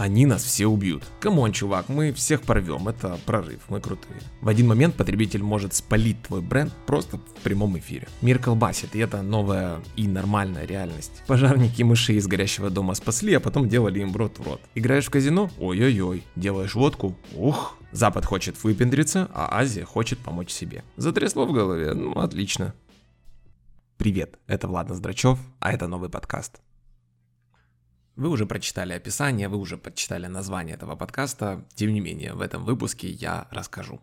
Они нас все убьют. Come on, чувак, мы всех порвем, это прорыв, мы крутые. В один момент потребитель может спалить твой бренд просто в прямом эфире. Мир колбасит, и это новая и нормальная реальность. Пожарники мышей из горящего дома спасли, а потом делали им рот в рот. Играешь в казино? Ой-ой-ой. Делаешь водку? Ух. Запад хочет выпендриться, а Азия хочет помочь себе. Затрясло в голове? Ну, отлично. Привет, это Влад Ноздрачев, а это новый подкаст. Вы уже прочитали описание, вы уже прочитали название этого подкаста, тем не менее, в этом выпуске я расскажу.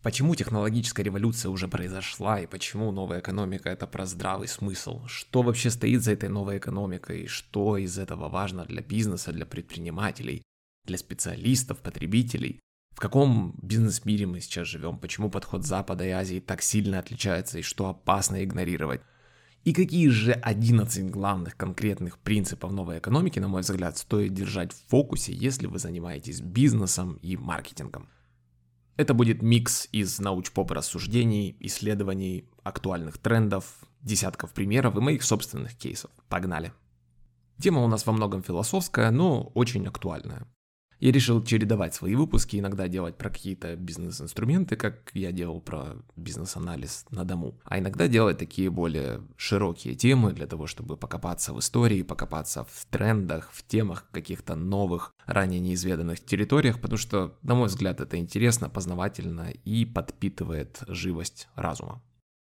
Почему технологическая революция уже произошла и почему новая экономика это про здравый смысл? Что вообще стоит за этой новой экономикой? Что из этого важно для бизнеса, для предпринимателей, для специалистов, потребителей? В каком бизнес-мире мы сейчас живем? Почему подход Запада и Азии так сильно отличается и что опасно игнорировать? И какие же 11 главных конкретных принципов новой экономики, на мой взгляд, стоит держать в фокусе, если вы занимаетесь бизнесом и маркетингом? Это будет микс из науч-поп рассуждений, исследований, актуальных трендов, десятков примеров и моих собственных кейсов. Погнали! Тема у нас во многом философская, но очень актуальная. Я решил чередовать свои выпуски, иногда делать про какие-то бизнес-инструменты, как я делал про бизнес-анализ на дому, а иногда делать такие более широкие темы для того, чтобы покопаться в истории, покопаться в трендах, в темах каких-то новых, ранее неизведанных территориях, потому что, на мой взгляд, это интересно, познавательно и подпитывает живость разума.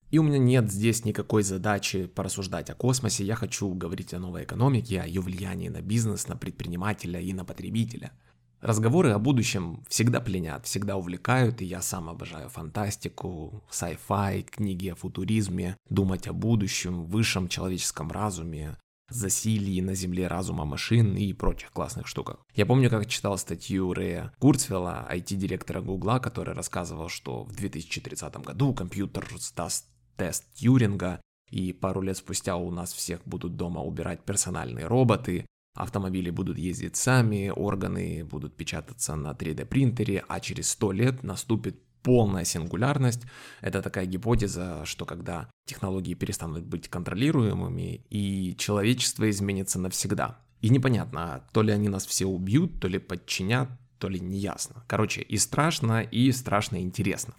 И у меня нет здесь никакой задачи порассуждать о космосе, я хочу говорить о новой экономике, о ее влиянии на бизнес, на предпринимателя и на потребителя – Разговоры о будущем всегда пленят, всегда увлекают, и я сам обожаю фантастику, sci-fi, книги о футуризме, думать о будущем, высшем человеческом разуме, засилии на Земле разума машин и прочих классных штуках. Я помню, как читал статью Рэя Курцвелла, IT-директора Гугла, который рассказывал, что в 2030 году компьютер сдаст тест Тьюринга, и пару лет спустя у нас всех будут дома убирать персональные роботы, Автомобили будут ездить сами, органы будут печататься на 3D принтере, а через 100 лет наступит полная сингулярность. Это такая гипотеза, что когда технологии перестанут быть контролируемыми, и человечество изменится навсегда. И непонятно, то ли они нас все убьют, то ли подчинят, то ли неясно. Короче, и страшно, и страшно интересно.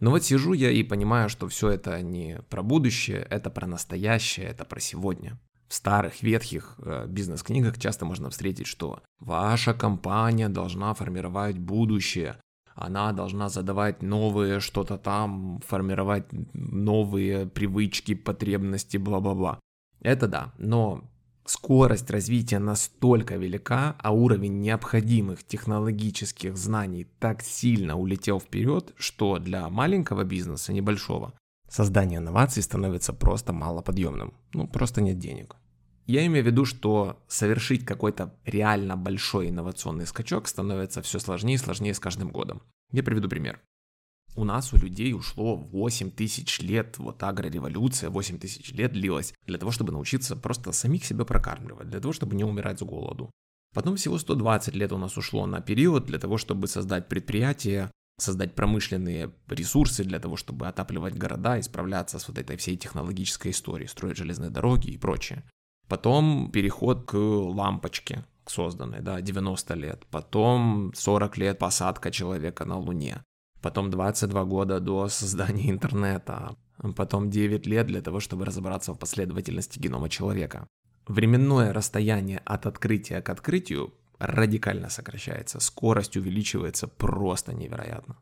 Но вот сижу я и понимаю, что все это не про будущее, это про настоящее, это про сегодня. В старых ветхих э, бизнес-книгах часто можно встретить, что ваша компания должна формировать будущее, она должна задавать новые что-то там, формировать новые привычки, потребности, бла-бла-бла. Это да, но скорость развития настолько велика, а уровень необходимых технологических знаний так сильно улетел вперед, что для маленького бизнеса, небольшого, создание инноваций становится просто малоподъемным. Ну, просто нет денег. Я имею в виду, что совершить какой-то реально большой инновационный скачок становится все сложнее и сложнее с каждым годом. Я приведу пример. У нас, у людей ушло 8 тысяч лет, вот агрореволюция 8 тысяч лет длилась, для того, чтобы научиться просто самих себя прокармливать, для того, чтобы не умирать с голоду. Потом всего 120 лет у нас ушло на период для того, чтобы создать предприятие, создать промышленные ресурсы для того, чтобы отапливать города и справляться с вот этой всей технологической историей, строить железные дороги и прочее. Потом переход к лампочке созданной, да, 90 лет. Потом 40 лет посадка человека на Луне. Потом 22 года до создания интернета. Потом 9 лет для того, чтобы разобраться в последовательности генома человека. Временное расстояние от открытия к открытию радикально сокращается, скорость увеличивается просто невероятно.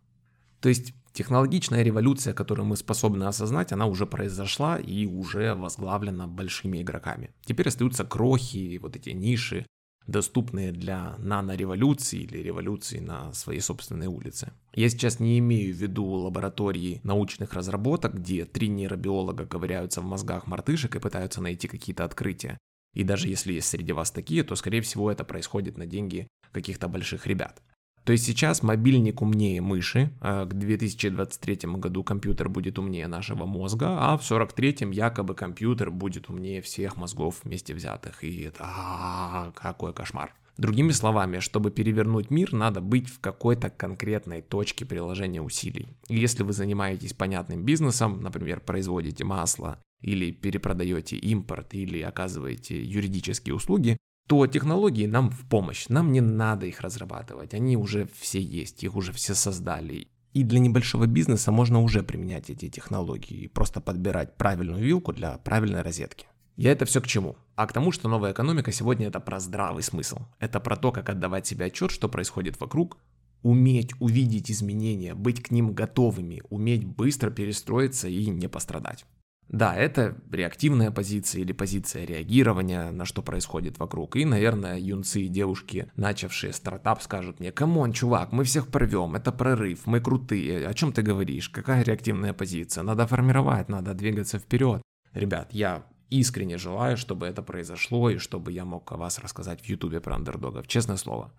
То есть технологичная революция, которую мы способны осознать, она уже произошла и уже возглавлена большими игроками. Теперь остаются крохи, вот эти ниши, доступные для нанореволюции или революции на своей собственной улице. Я сейчас не имею в виду лаборатории научных разработок, где три нейробиолога ковыряются в мозгах мартышек и пытаются найти какие-то открытия. И даже если есть среди вас такие, то скорее всего это происходит на деньги каких-то больших ребят. То есть сейчас мобильник умнее мыши, а к 2023 году компьютер будет умнее нашего мозга, а в 43-м якобы компьютер будет умнее всех мозгов вместе взятых. И это а, какой кошмар. Другими словами, чтобы перевернуть мир, надо быть в какой-то конкретной точке приложения усилий. Если вы занимаетесь понятным бизнесом, например, производите масло, или перепродаете импорт, или оказываете юридические услуги, то технологии нам в помощь. Нам не надо их разрабатывать. Они уже все есть, их уже все создали. И для небольшого бизнеса можно уже применять эти технологии и просто подбирать правильную вилку для правильной розетки. Я это все к чему? А к тому, что новая экономика сегодня это про здравый смысл. Это про то, как отдавать себе отчет, что происходит вокруг, уметь увидеть изменения, быть к ним готовыми, уметь быстро перестроиться и не пострадать. Да, это реактивная позиция или позиция реагирования на что происходит вокруг. И, наверное, юнцы и девушки, начавшие стартап, скажут мне, come on, чувак, мы всех порвем, это прорыв, мы крутые, о чем ты говоришь, какая реактивная позиция, надо формировать, надо двигаться вперед. Ребят, я искренне желаю, чтобы это произошло и чтобы я мог о вас рассказать в ютубе про андердогов, честное слово.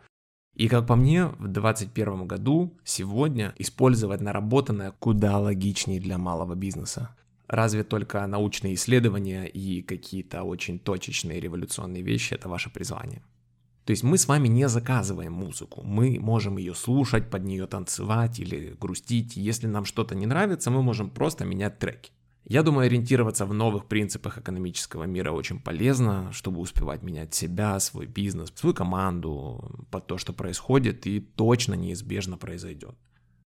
И как по мне, в 2021 году, сегодня, использовать наработанное куда логичнее для малого бизнеса. Разве только научные исследования и какие-то очень точечные революционные вещи – это ваше призвание. То есть мы с вами не заказываем музыку, мы можем ее слушать, под нее танцевать или грустить. Если нам что-то не нравится, мы можем просто менять треки. Я думаю, ориентироваться в новых принципах экономического мира очень полезно, чтобы успевать менять себя, свой бизнес, свою команду под то, что происходит и точно неизбежно произойдет.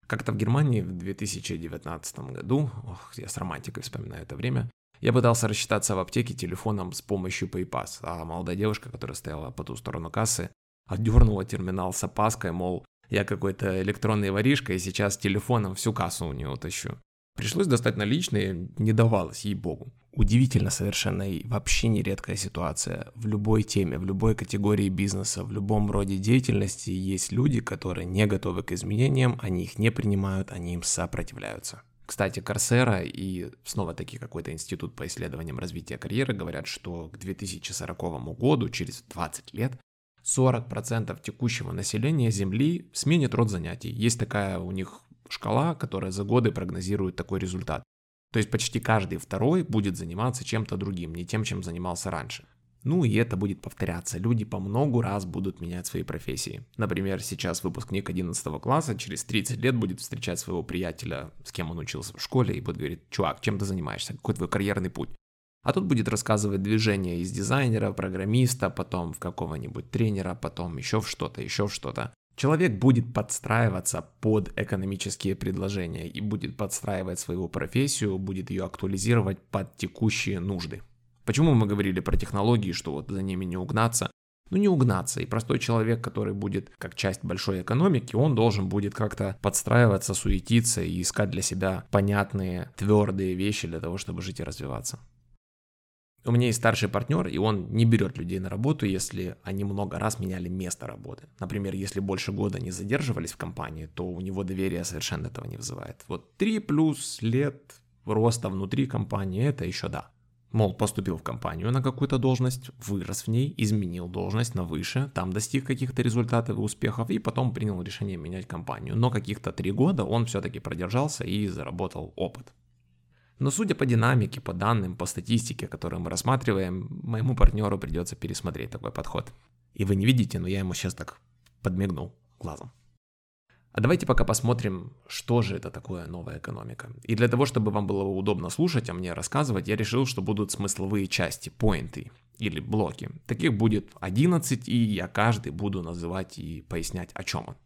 Как-то в Германии в 2019 году, ох, я с романтикой вспоминаю это время, я пытался рассчитаться в аптеке телефоном с помощью PayPass, а молодая девушка, которая стояла по ту сторону кассы, отдернула терминал с опаской, мол, я какой-то электронный воришка и сейчас телефоном всю кассу у нее утащу. Пришлось достать наличные, не давалось, ей-богу. Удивительно совершенно и вообще нередкая ситуация. В любой теме, в любой категории бизнеса, в любом роде деятельности есть люди, которые не готовы к изменениям, они их не принимают, они им сопротивляются. Кстати, Корсера и снова таки какой-то институт по исследованиям развития карьеры говорят, что к 2040 году, через 20 лет, 40% текущего населения Земли сменит род занятий. Есть такая у них шкала, которая за годы прогнозирует такой результат. То есть почти каждый второй будет заниматься чем-то другим, не тем, чем занимался раньше. Ну и это будет повторяться. Люди по много раз будут менять свои профессии. Например, сейчас выпускник 11 класса через 30 лет будет встречать своего приятеля, с кем он учился в школе, и будет говорить, чувак, чем ты занимаешься, какой твой карьерный путь? А тут будет рассказывать движение из дизайнера, программиста, потом в какого-нибудь тренера, потом еще в что-то, еще в что-то. Человек будет подстраиваться под экономические предложения и будет подстраивать свою профессию, будет ее актуализировать под текущие нужды. Почему мы говорили про технологии, что вот за ними не угнаться? Ну не угнаться, и простой человек, который будет как часть большой экономики, он должен будет как-то подстраиваться, суетиться и искать для себя понятные, твердые вещи для того, чтобы жить и развиваться. У меня есть старший партнер, и он не берет людей на работу, если они много раз меняли место работы. Например, если больше года не задерживались в компании, то у него доверие совершенно этого не вызывает. Вот 3 плюс лет роста внутри компании, это еще да. Мол, поступил в компанию на какую-то должность, вырос в ней, изменил должность на выше, там достиг каких-то результатов и успехов, и потом принял решение менять компанию. Но каких-то три года он все-таки продержался и заработал опыт. Но судя по динамике, по данным, по статистике, которую мы рассматриваем, моему партнеру придется пересмотреть такой подход. И вы не видите, но я ему сейчас так подмигнул глазом. А давайте пока посмотрим, что же это такое новая экономика. И для того, чтобы вам было удобно слушать, а мне рассказывать, я решил, что будут смысловые части, поинты или блоки. Таких будет 11, и я каждый буду называть и пояснять, о чем он.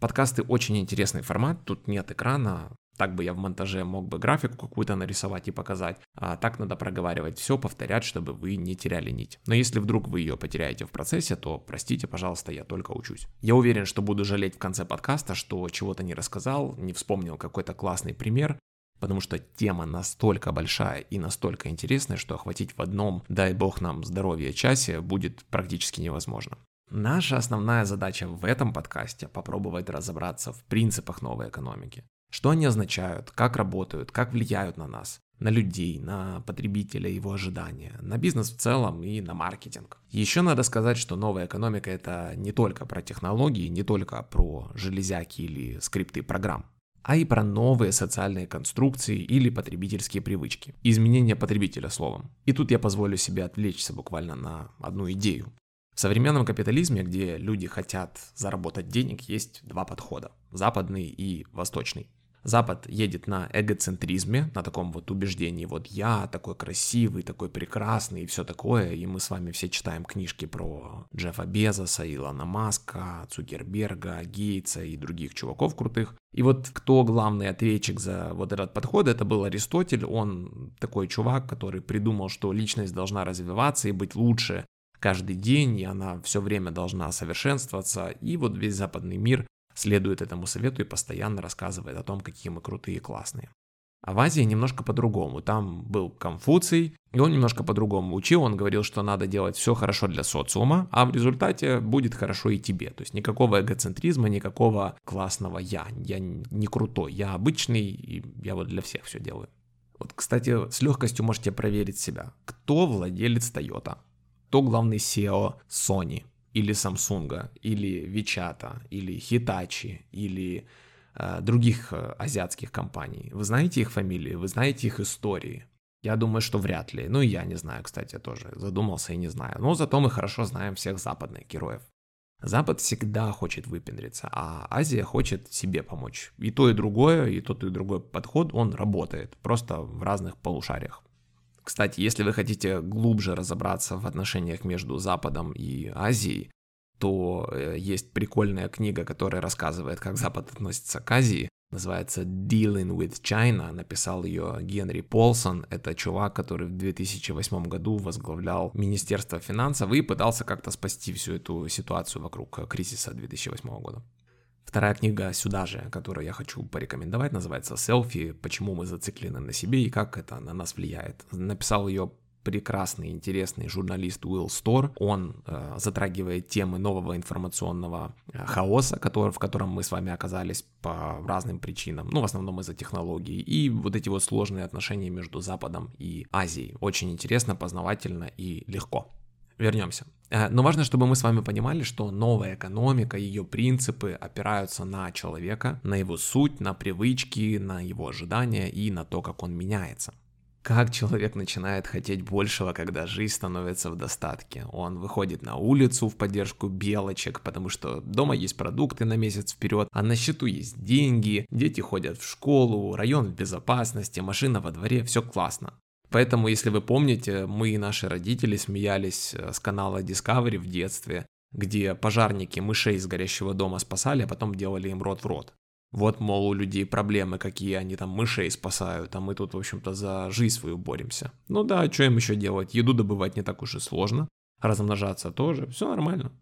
Подкасты очень интересный формат, тут нет экрана, так бы я в монтаже мог бы графику какую-то нарисовать и показать, а так надо проговаривать все, повторять, чтобы вы не теряли нить. Но если вдруг вы ее потеряете в процессе, то простите, пожалуйста, я только учусь. Я уверен, что буду жалеть в конце подкаста, что чего-то не рассказал, не вспомнил какой-то классный пример, потому что тема настолько большая и настолько интересная, что охватить в одном, дай бог нам здоровья часе, будет практически невозможно. Наша основная задача в этом подкасте – попробовать разобраться в принципах новой экономики. Что они означают, как работают, как влияют на нас, на людей, на потребителя, его ожидания, на бизнес в целом и на маркетинг. Еще надо сказать, что новая экономика это не только про технологии, не только про железяки или скрипты программ а и про новые социальные конструкции или потребительские привычки. Изменение потребителя словом. И тут я позволю себе отвлечься буквально на одну идею. В современном капитализме, где люди хотят заработать денег, есть два подхода – западный и восточный. Запад едет на эгоцентризме, на таком вот убеждении, вот я такой красивый, такой прекрасный и все такое, и мы с вами все читаем книжки про Джеффа Безоса, Илона Маска, Цукерберга, Гейтса и других чуваков крутых. И вот кто главный ответчик за вот этот подход, это был Аристотель, он такой чувак, который придумал, что личность должна развиваться и быть лучше каждый день, и она все время должна совершенствоваться, и вот весь западный мир следует этому совету и постоянно рассказывает о том, какие мы крутые и классные. А в Азии немножко по-другому. Там был Конфуций, и он немножко по-другому учил. Он говорил, что надо делать все хорошо для социума, а в результате будет хорошо и тебе. То есть никакого эгоцентризма, никакого классного «я». Я не крутой, я обычный, и я вот для всех все делаю. Вот, кстати, с легкостью можете проверить себя. Кто владелец Toyota? Кто главный SEO Sony? Или Samsung, или WeChat, или Hitachi, или э, других э, азиатских компаний. Вы знаете их фамилии, вы знаете их истории. Я думаю, что вряд ли. Ну и я не знаю, кстати, тоже задумался и не знаю. Но зато мы хорошо знаем всех западных героев. Запад всегда хочет выпендриться, а Азия хочет себе помочь. И то, и другое, и тот, и другой подход, он работает, просто в разных полушариях. Кстати, если вы хотите глубже разобраться в отношениях между Западом и Азией, то э, есть прикольная книга, которая рассказывает, как Запад относится к Азии. Называется Dealing with China. Написал ее Генри Полсон. Это чувак, который в 2008 году возглавлял Министерство финансов и пытался как-то спасти всю эту ситуацию вокруг кризиса 2008 года. Вторая книга сюда же, которую я хочу порекомендовать, называется «Селфи. Почему мы зациклены на себе и как это на нас влияет». Написал ее прекрасный, интересный журналист Уилл Стор. Он э, затрагивает темы нового информационного э, хаоса, который, в котором мы с вами оказались по разным причинам, ну, в основном из-за технологий, и вот эти вот сложные отношения между Западом и Азией. Очень интересно, познавательно и легко вернемся. Э, но важно, чтобы мы с вами понимали, что новая экономика, ее принципы опираются на человека, на его суть, на привычки, на его ожидания и на то, как он меняется. Как человек начинает хотеть большего, когда жизнь становится в достатке? Он выходит на улицу в поддержку белочек, потому что дома есть продукты на месяц вперед, а на счету есть деньги, дети ходят в школу, район в безопасности, машина во дворе, все классно. Поэтому, если вы помните, мы и наши родители смеялись э, с канала Discovery в детстве, где пожарники мышей из горящего дома спасали, а потом делали им рот в рот. Вот, мол, у людей проблемы, какие они там мышей спасают, а мы тут, в общем-то, за жизнь свою боремся. Ну да, что им еще делать? Еду добывать не так уж и сложно, размножаться тоже, все нормально.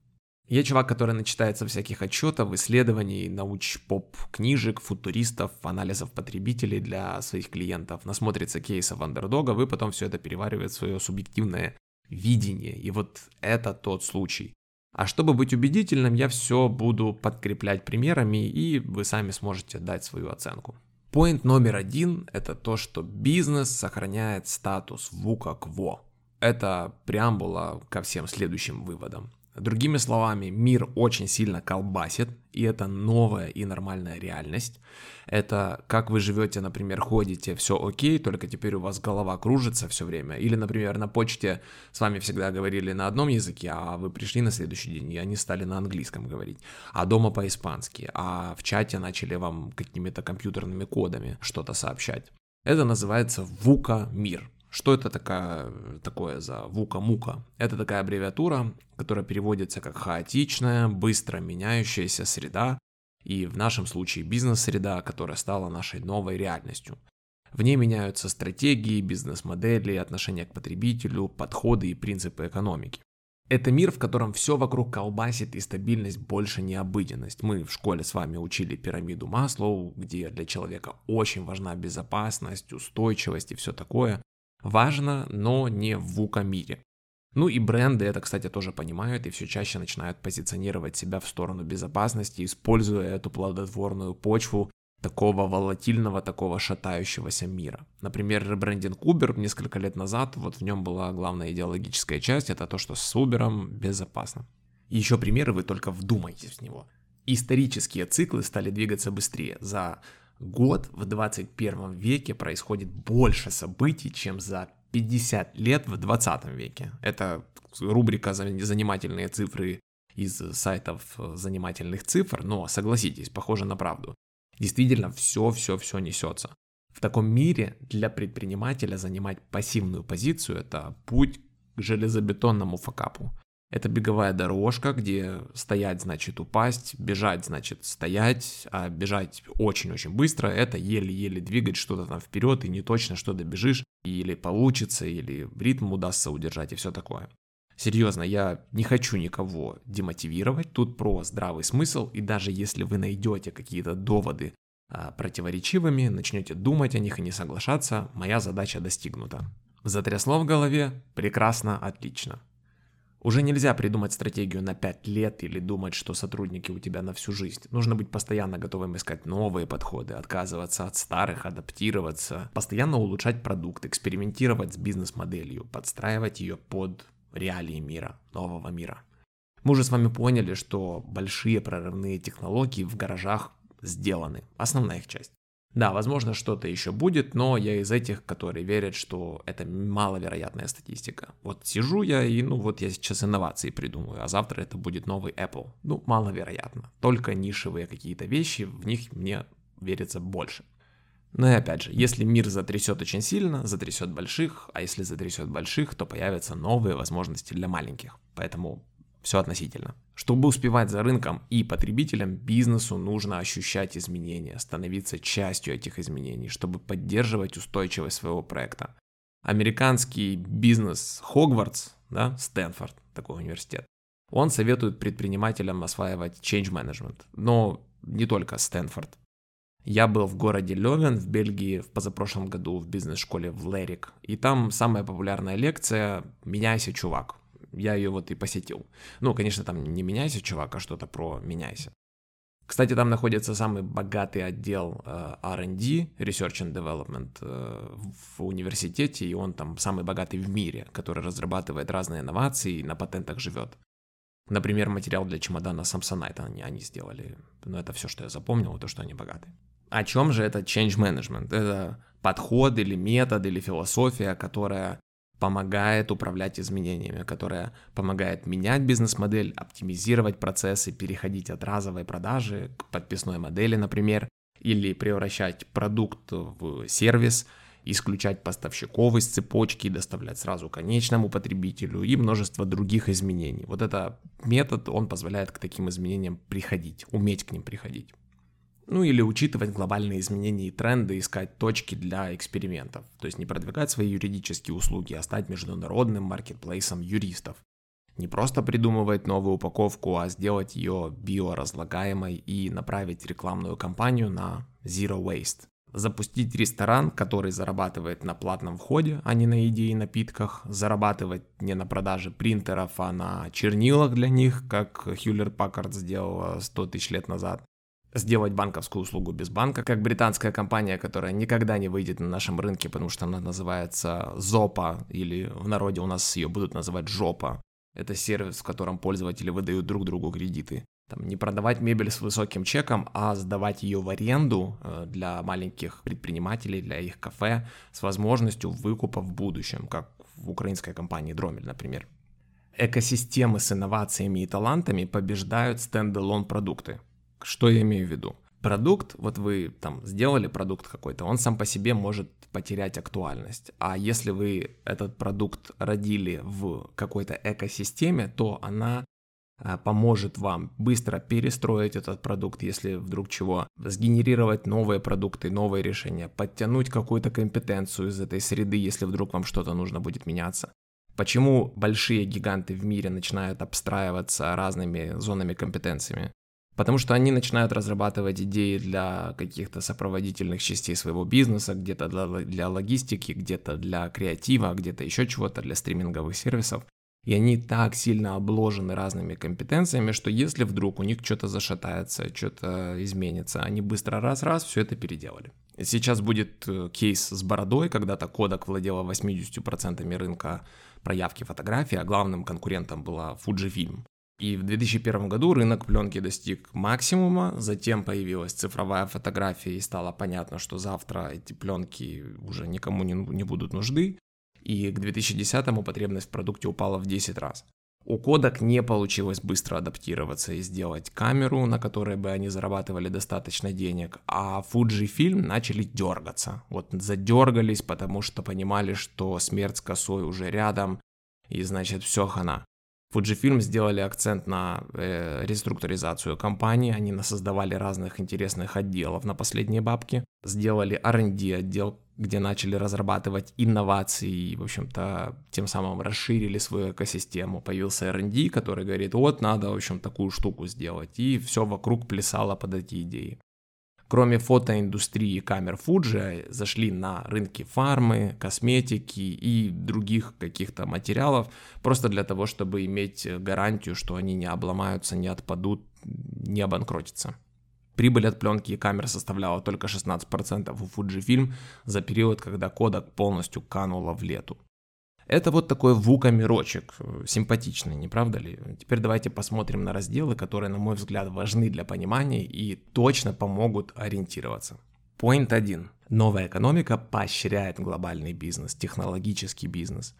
Я чувак, который начитается всяких отчетов, исследований, науч-поп книжек, футуристов, анализов потребителей для своих клиентов, насмотрится кейсов андердога, вы потом все это переваривает в свое субъективное видение. И вот это тот случай. А чтобы быть убедительным, я все буду подкреплять примерами, и вы сами сможете дать свою оценку. Поинт номер один – это то, что бизнес сохраняет статус вука кво. Это преамбула ко всем следующим выводам. Другими словами, мир очень сильно колбасит, и это новая и нормальная реальность. Это как вы живете, например, ходите, все окей, только теперь у вас голова кружится все время. Или, например, на почте с вами всегда говорили на одном языке, а вы пришли на следующий день, и они стали на английском говорить. А дома по-испански, а в чате начали вам какими-то компьютерными кодами что-то сообщать. Это называется ВУКа мир. Что это такая, такое за вука-мука? Это такая аббревиатура, которая переводится как хаотичная, быстро меняющаяся среда, и в нашем случае бизнес-среда, которая стала нашей новой реальностью. В ней меняются стратегии, бизнес-модели, отношения к потребителю, подходы и принципы экономики. Это мир, в котором все вокруг колбасит и стабильность больше не обыденность. Мы в школе с вами учили пирамиду Маслоу, где для человека очень важна безопасность, устойчивость и все такое важно, но не в вука-мире. Ну и бренды это, кстати, тоже понимают и все чаще начинают позиционировать себя в сторону безопасности, используя эту плодотворную почву такого волатильного, такого шатающегося мира. Например, ребрендинг Uber несколько лет назад, вот в нем была главная идеологическая часть, это то, что с Uber безопасно. Еще примеры, вы только вдумайтесь в него. Исторические циклы стали двигаться быстрее. За год в 21 веке происходит больше событий, чем за 50 лет в 20 веке. Это рубрика «Занимательные цифры» из сайтов занимательных цифр, но согласитесь, похоже на правду. Действительно, все-все-все несется. В таком мире для предпринимателя занимать пассивную позицию – это путь к железобетонному факапу. Это беговая дорожка, где стоять значит упасть, бежать значит стоять, а бежать очень-очень быстро – это еле-еле двигать что-то там вперед и не точно что добежишь, или получится, или ритм удастся удержать и все такое. Серьезно, я не хочу никого демотивировать, тут про здравый смысл, и даже если вы найдете какие-то доводы а, противоречивыми, начнете думать о них и не соглашаться, моя задача достигнута. Затрясло в голове? Прекрасно, отлично. Уже нельзя придумать стратегию на 5 лет или думать, что сотрудники у тебя на всю жизнь. Нужно быть постоянно готовым искать новые подходы, отказываться от старых, адаптироваться, постоянно улучшать продукт, экспериментировать с бизнес-моделью, подстраивать ее под реалии мира, нового мира. Мы уже с вами поняли, что большие прорывные технологии в гаражах сделаны, основная их часть. Да, возможно, что-то еще будет, но я из этих, которые верят, что это маловероятная статистика. Вот сижу я и, ну, вот я сейчас инновации придумаю, а завтра это будет новый Apple. Ну, маловероятно. Только нишевые какие-то вещи, в них мне верится больше. Но и опять же, если мир затрясет очень сильно, затрясет больших, а если затрясет больших, то появятся новые возможности для маленьких. Поэтому все относительно. Чтобы успевать за рынком и потребителям, бизнесу нужно ощущать изменения, становиться частью этих изменений, чтобы поддерживать устойчивость своего проекта. Американский бизнес Хогвартс, да, Стэнфорд, такой университет, он советует предпринимателям осваивать change management, но не только Стэнфорд. Я был в городе Левен в Бельгии в позапрошлом году в бизнес-школе в Лерик, и там самая популярная лекция «Меняйся, чувак». Я ее вот и посетил. Ну, конечно, там не «Меняйся, чувак», а что-то про «Меняйся». Кстати, там находится самый богатый отдел э, R&D, Research and Development, э, в университете, и он там самый богатый в мире, который разрабатывает разные инновации и на патентах живет. Например, материал для чемодана Samsonite они, они сделали. Но это все, что я запомнил, то, что они богаты. О чем же это change management? Это подход или метод или философия, которая помогает управлять изменениями, которая помогает менять бизнес-модель, оптимизировать процессы, переходить от разовой продажи к подписной модели, например, или превращать продукт в сервис, исключать поставщиков из цепочки, доставлять сразу конечному потребителю и множество других изменений. Вот этот метод, он позволяет к таким изменениям приходить, уметь к ним приходить. Ну или учитывать глобальные изменения и тренды, искать точки для экспериментов. То есть не продвигать свои юридические услуги, а стать международным маркетплейсом юристов. Не просто придумывать новую упаковку, а сделать ее биоразлагаемой и направить рекламную кампанию на Zero Waste. Запустить ресторан, который зарабатывает на платном входе, а не на еде и напитках. Зарабатывать не на продаже принтеров, а на чернилах для них, как Hewlett Packard сделал 100 тысяч лет назад сделать банковскую услугу без банка, как британская компания, которая никогда не выйдет на нашем рынке, потому что она называется Зопа, или в народе у нас ее будут называть Жопа. Это сервис, в котором пользователи выдают друг другу кредиты. Там, не продавать мебель с высоким чеком, а сдавать ее в аренду э, для маленьких предпринимателей, для их кафе, с возможностью выкупа в будущем, как в украинской компании Дромель, например. Экосистемы с инновациями и талантами побеждают стендалон продукты. Что я имею в виду? Продукт, вот вы там сделали продукт какой-то, он сам по себе может потерять актуальность. А если вы этот продукт родили в какой-то экосистеме, то она а, поможет вам быстро перестроить этот продукт, если вдруг чего, сгенерировать новые продукты, новые решения, подтянуть какую-то компетенцию из этой среды, если вдруг вам что-то нужно будет меняться. Почему большие гиганты в мире начинают обстраиваться разными зонами компетенциями? Потому что они начинают разрабатывать идеи для каких-то сопроводительных частей своего бизнеса, где-то для, для логистики, где-то для креатива, где-то еще чего-то для стриминговых сервисов. И они так сильно обложены разными компетенциями, что если вдруг у них что-то зашатается, что-то изменится, они быстро раз-раз все это переделали. Сейчас будет э, кейс с бородой, когда-то Kodak владела 80% рынка проявки фотографий, а главным конкурентом была Fujifilm. И в 2001 году рынок пленки достиг максимума, затем появилась цифровая фотография и стало понятно, что завтра эти пленки уже никому не, не будут нужны. И к 2010 му потребность в продукте упала в 10 раз. У Kodak не получилось быстро адаптироваться и сделать камеру, на которой бы они зарабатывали достаточно денег, а Fujifilm начали дергаться. Вот задергались, потому что понимали, что смерть с косой уже рядом, и значит все хана. Fujifilm сделали акцент на э, реструктуризацию компании, они насоздавали разных интересных отделов на последние бабки, сделали R&D отдел, где начали разрабатывать инновации и, в общем-то, тем самым расширили свою экосистему. Появился R&D, который говорит, вот, надо, в общем, такую штуку сделать, и все вокруг плясало под эти идеи. Кроме фотоиндустрии камер Fuji, зашли на рынки фармы, косметики и других каких-то материалов, просто для того, чтобы иметь гарантию, что они не обломаются, не отпадут, не обанкротятся. Прибыль от пленки и камер составляла только 16% у Fujifilm за период, когда Kodak полностью канула в лету. Это вот такой вука-мирочек, э, симпатичный, не правда ли? Теперь давайте посмотрим на разделы, которые, на мой взгляд, важны для понимания и точно помогут ориентироваться. Point 1. Новая экономика поощряет глобальный бизнес, технологический бизнес,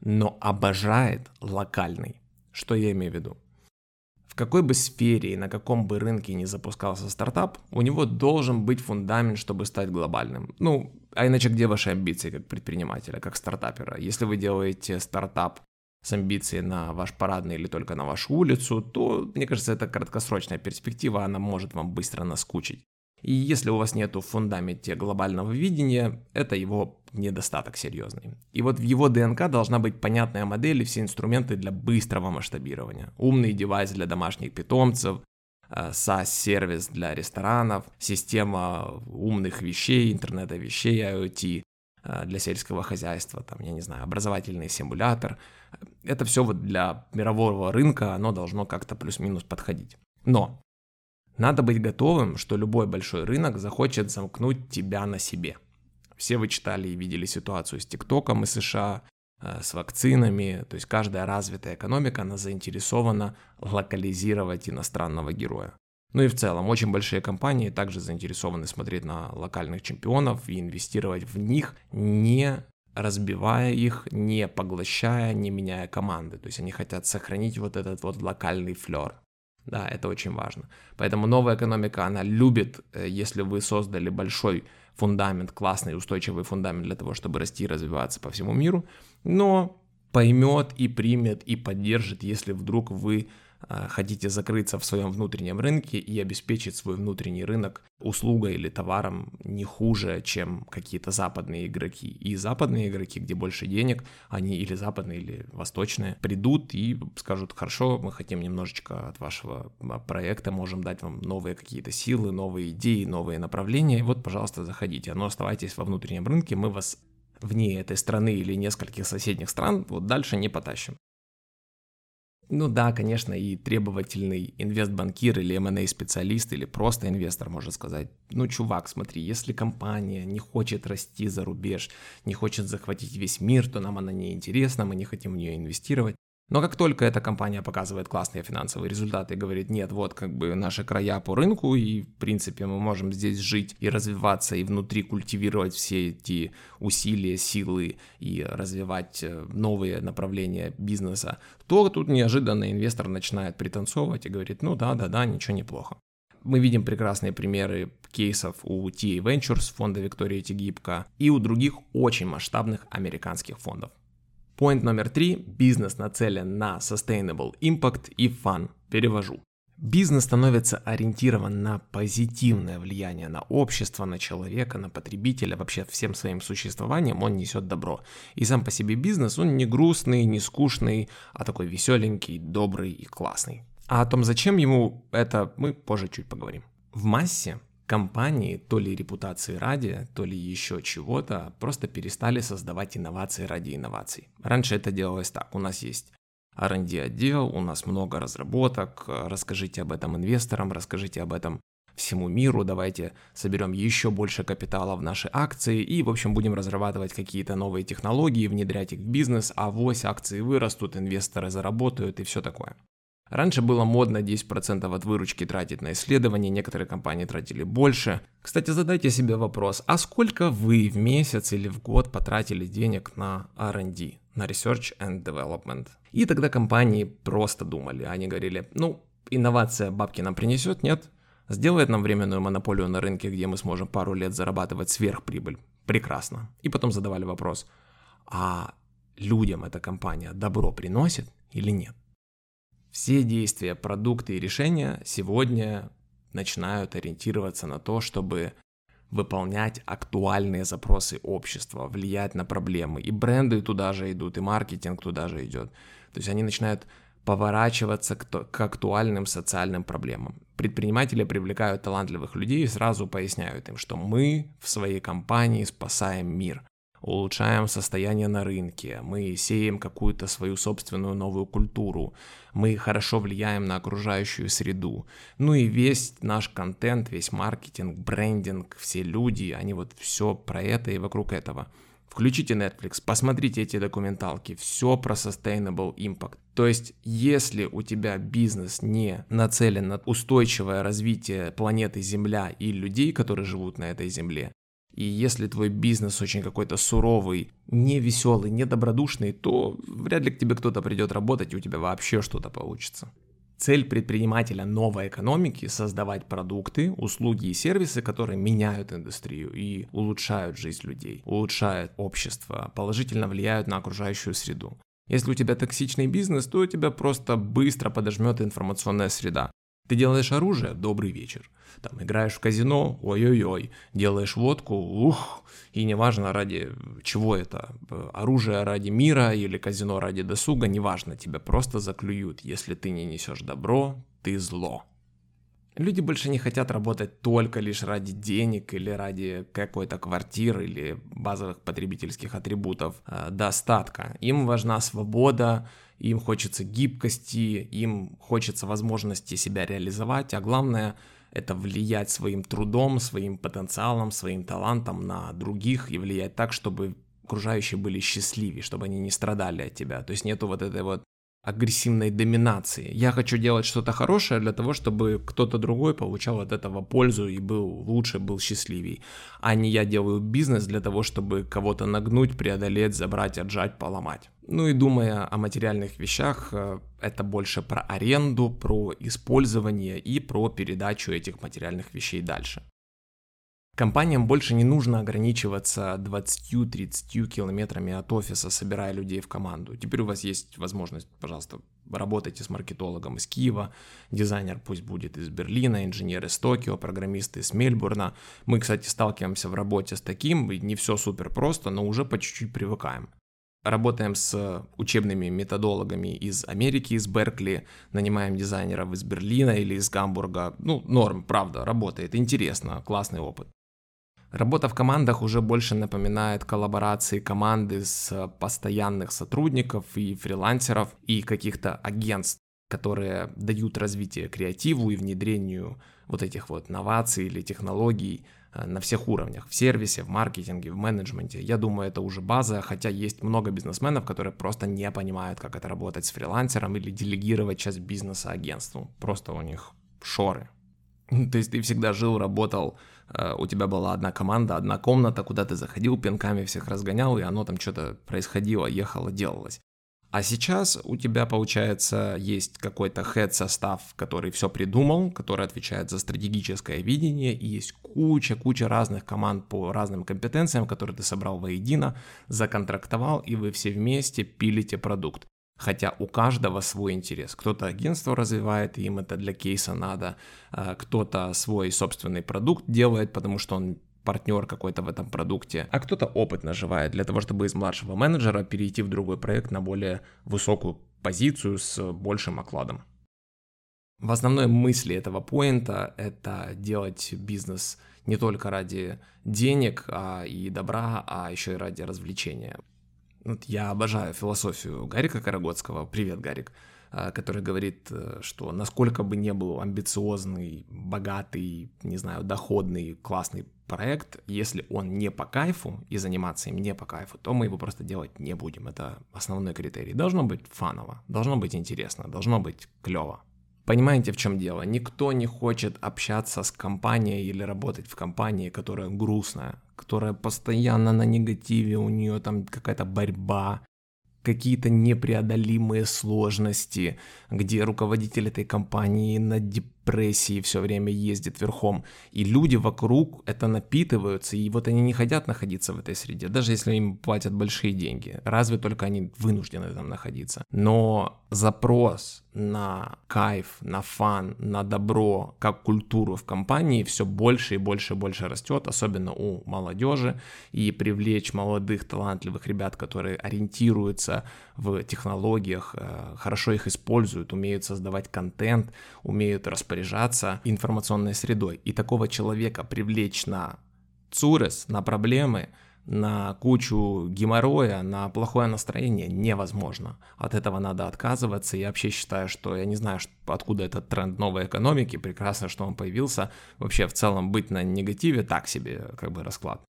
но обожает локальный. Что я имею в виду? В какой бы сфере и на каком бы рынке ни запускался стартап, у него должен быть фундамент, чтобы стать глобальным. Ну, а иначе где ваши амбиции как предпринимателя, как стартапера? Если вы делаете стартап с амбицией на ваш парадный или только на вашу улицу, то, мне кажется, это краткосрочная перспектива, она может вам быстро наскучить. И если у вас нет в фундаменте глобального видения, это его недостаток серьезный. И вот в его ДНК должна быть понятная модель и все инструменты для быстрого масштабирования. Умный девайс для домашних питомцев, SaaS-сервис для ресторанов, система умных вещей, интернета вещей, IoT э, для сельского хозяйства, там, я не знаю, образовательный симулятор. Это все вот для мирового рынка, оно должно как-то плюс-минус подходить. Но надо быть готовым, что любой большой рынок захочет замкнуть тебя на себе. Все вы читали и видели ситуацию с ТикТоком и США, Э, с вакцинами, то есть каждая развитая экономика, она заинтересована локализировать иностранного героя. Ну и в целом, очень большие компании также заинтересованы смотреть на локальных чемпионов и инвестировать в них, не разбивая их, не поглощая, не меняя команды. То есть они хотят сохранить вот этот вот локальный флер. Да, это очень важно. Поэтому новая экономика, она любит, э, если вы создали большой фундамент, классный, устойчивый фундамент для того, чтобы расти и развиваться по всему миру, но поймет и примет и поддержит, если вдруг вы хотите закрыться в своем внутреннем рынке и обеспечить свой внутренний рынок услугой или товаром не хуже, чем какие-то западные игроки. И западные игроки, где больше денег, они или западные, или восточные, придут и скажут, хорошо, мы хотим немножечко от вашего а, проекта, можем дать вам новые какие-то силы, новые идеи, новые направления, вот, пожалуйста, заходите. Но оставайтесь во внутреннем рынке, мы вас вне этой страны или нескольких соседних стран, вот дальше не потащим. Ну да, конечно, и требовательный инвестбанкир или M&A специалист или просто инвестор может сказать, ну чувак, смотри, если компания не хочет расти за рубеж, не хочет захватить весь мир, то нам она не интересна, мы не хотим в нее инвестировать. Но как только эта компания показывает классные финансовые результаты и говорит, нет, вот как бы наши края по рынку, и в принципе мы можем здесь жить и развиваться, и внутри культивировать все эти усилия, силы и развивать э, новые направления бизнеса, то тут неожиданно инвестор начинает пританцовывать и говорит, ну да, да, да, ничего неплохо. Мы видим прекрасные примеры кейсов у TA Ventures, фонда Виктория Тигибко, и у других очень масштабных американских фондов. Point номер три. Бизнес нацелен на sustainable impact и fun. Перевожу. Бизнес становится ориентирован на позитивное влияние на общество, на человека, на потребителя, вообще всем своим существованием он несет добро. И сам по себе бизнес, он не грустный, не скучный, а такой веселенький, добрый и классный. А о том, зачем ему это, мы позже чуть поговорим. В массе компании, то ли репутации ради, то ли еще чего-то, просто перестали создавать инновации ради инноваций. Раньше это делалось так. У нас есть R&D отдел, у нас много разработок, расскажите об этом инвесторам, расскажите об этом всему миру, давайте соберем еще больше капитала в наши акции и, в общем, будем разрабатывать какие-то новые технологии, внедрять их в бизнес, а вось акции вырастут, инвесторы заработают и все такое. Раньше было модно 10% от выручки тратить на исследования, некоторые компании тратили больше. Кстати, задайте себе вопрос, а сколько вы в месяц или в год потратили денег на R&D, на Research and Development. И тогда компании просто думали, они говорили, ну, инновация бабки нам принесет, нет? Сделает нам временную монополию на рынке, где мы сможем пару лет зарабатывать сверхприбыль. Прекрасно. И потом задавали вопрос, а людям эта компания добро приносит или нет? Все действия, продукты и решения сегодня начинают ориентироваться на то, чтобы выполнять актуальные запросы общества, влиять на проблемы. И бренды туда же идут, и маркетинг туда же идет. То есть они начинают поворачиваться к, актуальным социальным проблемам. Предприниматели привлекают талантливых людей и сразу поясняют им, что мы в своей компании спасаем мир улучшаем состояние на рынке, мы сеем какую-то свою собственную новую культуру, мы хорошо влияем на окружающую среду. Ну и весь наш контент, весь маркетинг, брендинг, все люди, они вот все про это и вокруг этого. Включите Netflix, посмотрите эти документалки, все про sustainable impact. То есть, если у тебя бизнес не нацелен на устойчивое развитие планеты Земля и людей, которые живут на этой Земле, и если твой бизнес очень какой-то суровый, не веселый, не добродушный, то вряд ли к тебе кто-то придет работать, и у тебя вообще что-то получится. Цель предпринимателя новой экономики – создавать продукты, услуги и сервисы, которые меняют индустрию и улучшают жизнь людей, улучшают общество, положительно влияют на окружающую среду. Если у тебя токсичный бизнес, то тебя просто быстро подожмет информационная среда. Ты делаешь оружие – добрый вечер. Там играешь в казино – ой-ой-ой. Делаешь водку – ух. И неважно ради чего это. Оружие ради мира или казино ради досуга, неважно. Тебя просто заклюют. Если ты не несешь добро, ты зло. Люди больше не хотят работать только лишь ради денег или ради какой-то квартиры или базовых потребительских атрибутов э, достатка. Им важна свобода, им хочется гибкости, им хочется возможности себя реализовать, а главное это влиять своим трудом, своим потенциалом, своим талантом на других и влиять так, чтобы окружающие были счастливее, чтобы они не страдали от тебя. То есть нету вот этой вот агрессивной доминации. Я хочу делать что-то хорошее для того, чтобы кто-то другой получал от этого пользу и был лучше, был счастливей. А не я делаю бизнес для того, чтобы кого-то нагнуть, преодолеть, забрать, отжать, поломать. Ну и думая о материальных вещах, э, это больше про аренду, про использование и про передачу этих материальных вещей дальше. Компаниям больше не нужно ограничиваться 20-30 километрами от офиса, собирая людей в команду. Теперь у вас есть возможность, пожалуйста, работайте с маркетологом из Киева, дизайнер пусть будет из Берлина, инженер из Токио, программисты из Мельбурна. Мы, кстати, сталкиваемся в работе с таким, не все супер просто, но уже по чуть-чуть привыкаем. Работаем с учебными методологами из Америки, из Беркли, нанимаем дизайнеров из Берлина или из Гамбурга. Ну, норм, правда, работает, интересно, классный опыт. Работа в командах уже больше напоминает коллаборации команды с постоянных сотрудников и фрилансеров и каких-то агентств, которые дают развитие креативу и внедрению вот этих вот новаций или технологий на всех уровнях, в сервисе, в маркетинге, в менеджменте. Я думаю, это уже база, хотя есть много бизнесменов, которые просто не понимают, как это работать с фрилансером или делегировать часть бизнеса агентству. Просто у них шоры. То есть ты всегда жил, работал Э, у тебя была одна команда, одна комната, куда ты заходил, пинками всех разгонял, и оно там что-то происходило, ехало, делалось. А сейчас у тебя, получается, есть какой-то head-состав, который все придумал, который отвечает за стратегическое видение, и есть куча-куча разных команд по разным компетенциям, которые ты собрал воедино, законтрактовал, и вы все вместе пилите продукт. Хотя у каждого свой интерес. Кто-то агентство развивает, им это для кейса надо. А кто-то свой собственный продукт делает, потому что он партнер какой-то в этом продукте, а кто-то опыт наживает для того, чтобы из младшего менеджера перейти в другой проект на более высокую позицию с большим окладом. В основной мысли этого поинта это делать бизнес не только ради денег а и добра, а еще и ради развлечения. Вот я обожаю философию Гарика Карагодского. Привет, Гарик а, который говорит, э, что насколько бы не был амбициозный, богатый, не знаю, доходный, классный проект, если он не по кайфу и заниматься им не по кайфу, то мы его просто делать не будем. Это основной критерий. Должно быть фаново, должно быть интересно, должно быть клево. Понимаете, в чем дело? Никто не хочет общаться с компанией или работать в компании, которая грустная, которая постоянно на негативе, у нее там какая-то борьба. какие-то непреодолимые сложности, где руководитель этой компании на депрессии все время ездит верхом, и люди вокруг это напитываются, и вот они не хотят находиться в этой среде, даже если им платят большие деньги, разве только они вынуждены там находиться. Но запрос на кайф, на фан, на добро, как культуру в компании все больше и больше и больше растет, особенно у молодежи, и привлечь молодых талантливых ребят, которые ориентируются в технологиях, э, хорошо их используют, умеют создавать контент, умеют распоряжаться информационной средой. И такого человека привлечь на цурес, на проблемы, на кучу геморроя, на плохое настроение невозможно. От этого надо отказываться. Я вообще считаю, что я не знаю, откуда этот тренд новой экономики. Прекрасно, что он появился. Вообще в целом быть на негативе так себе как бы расклад.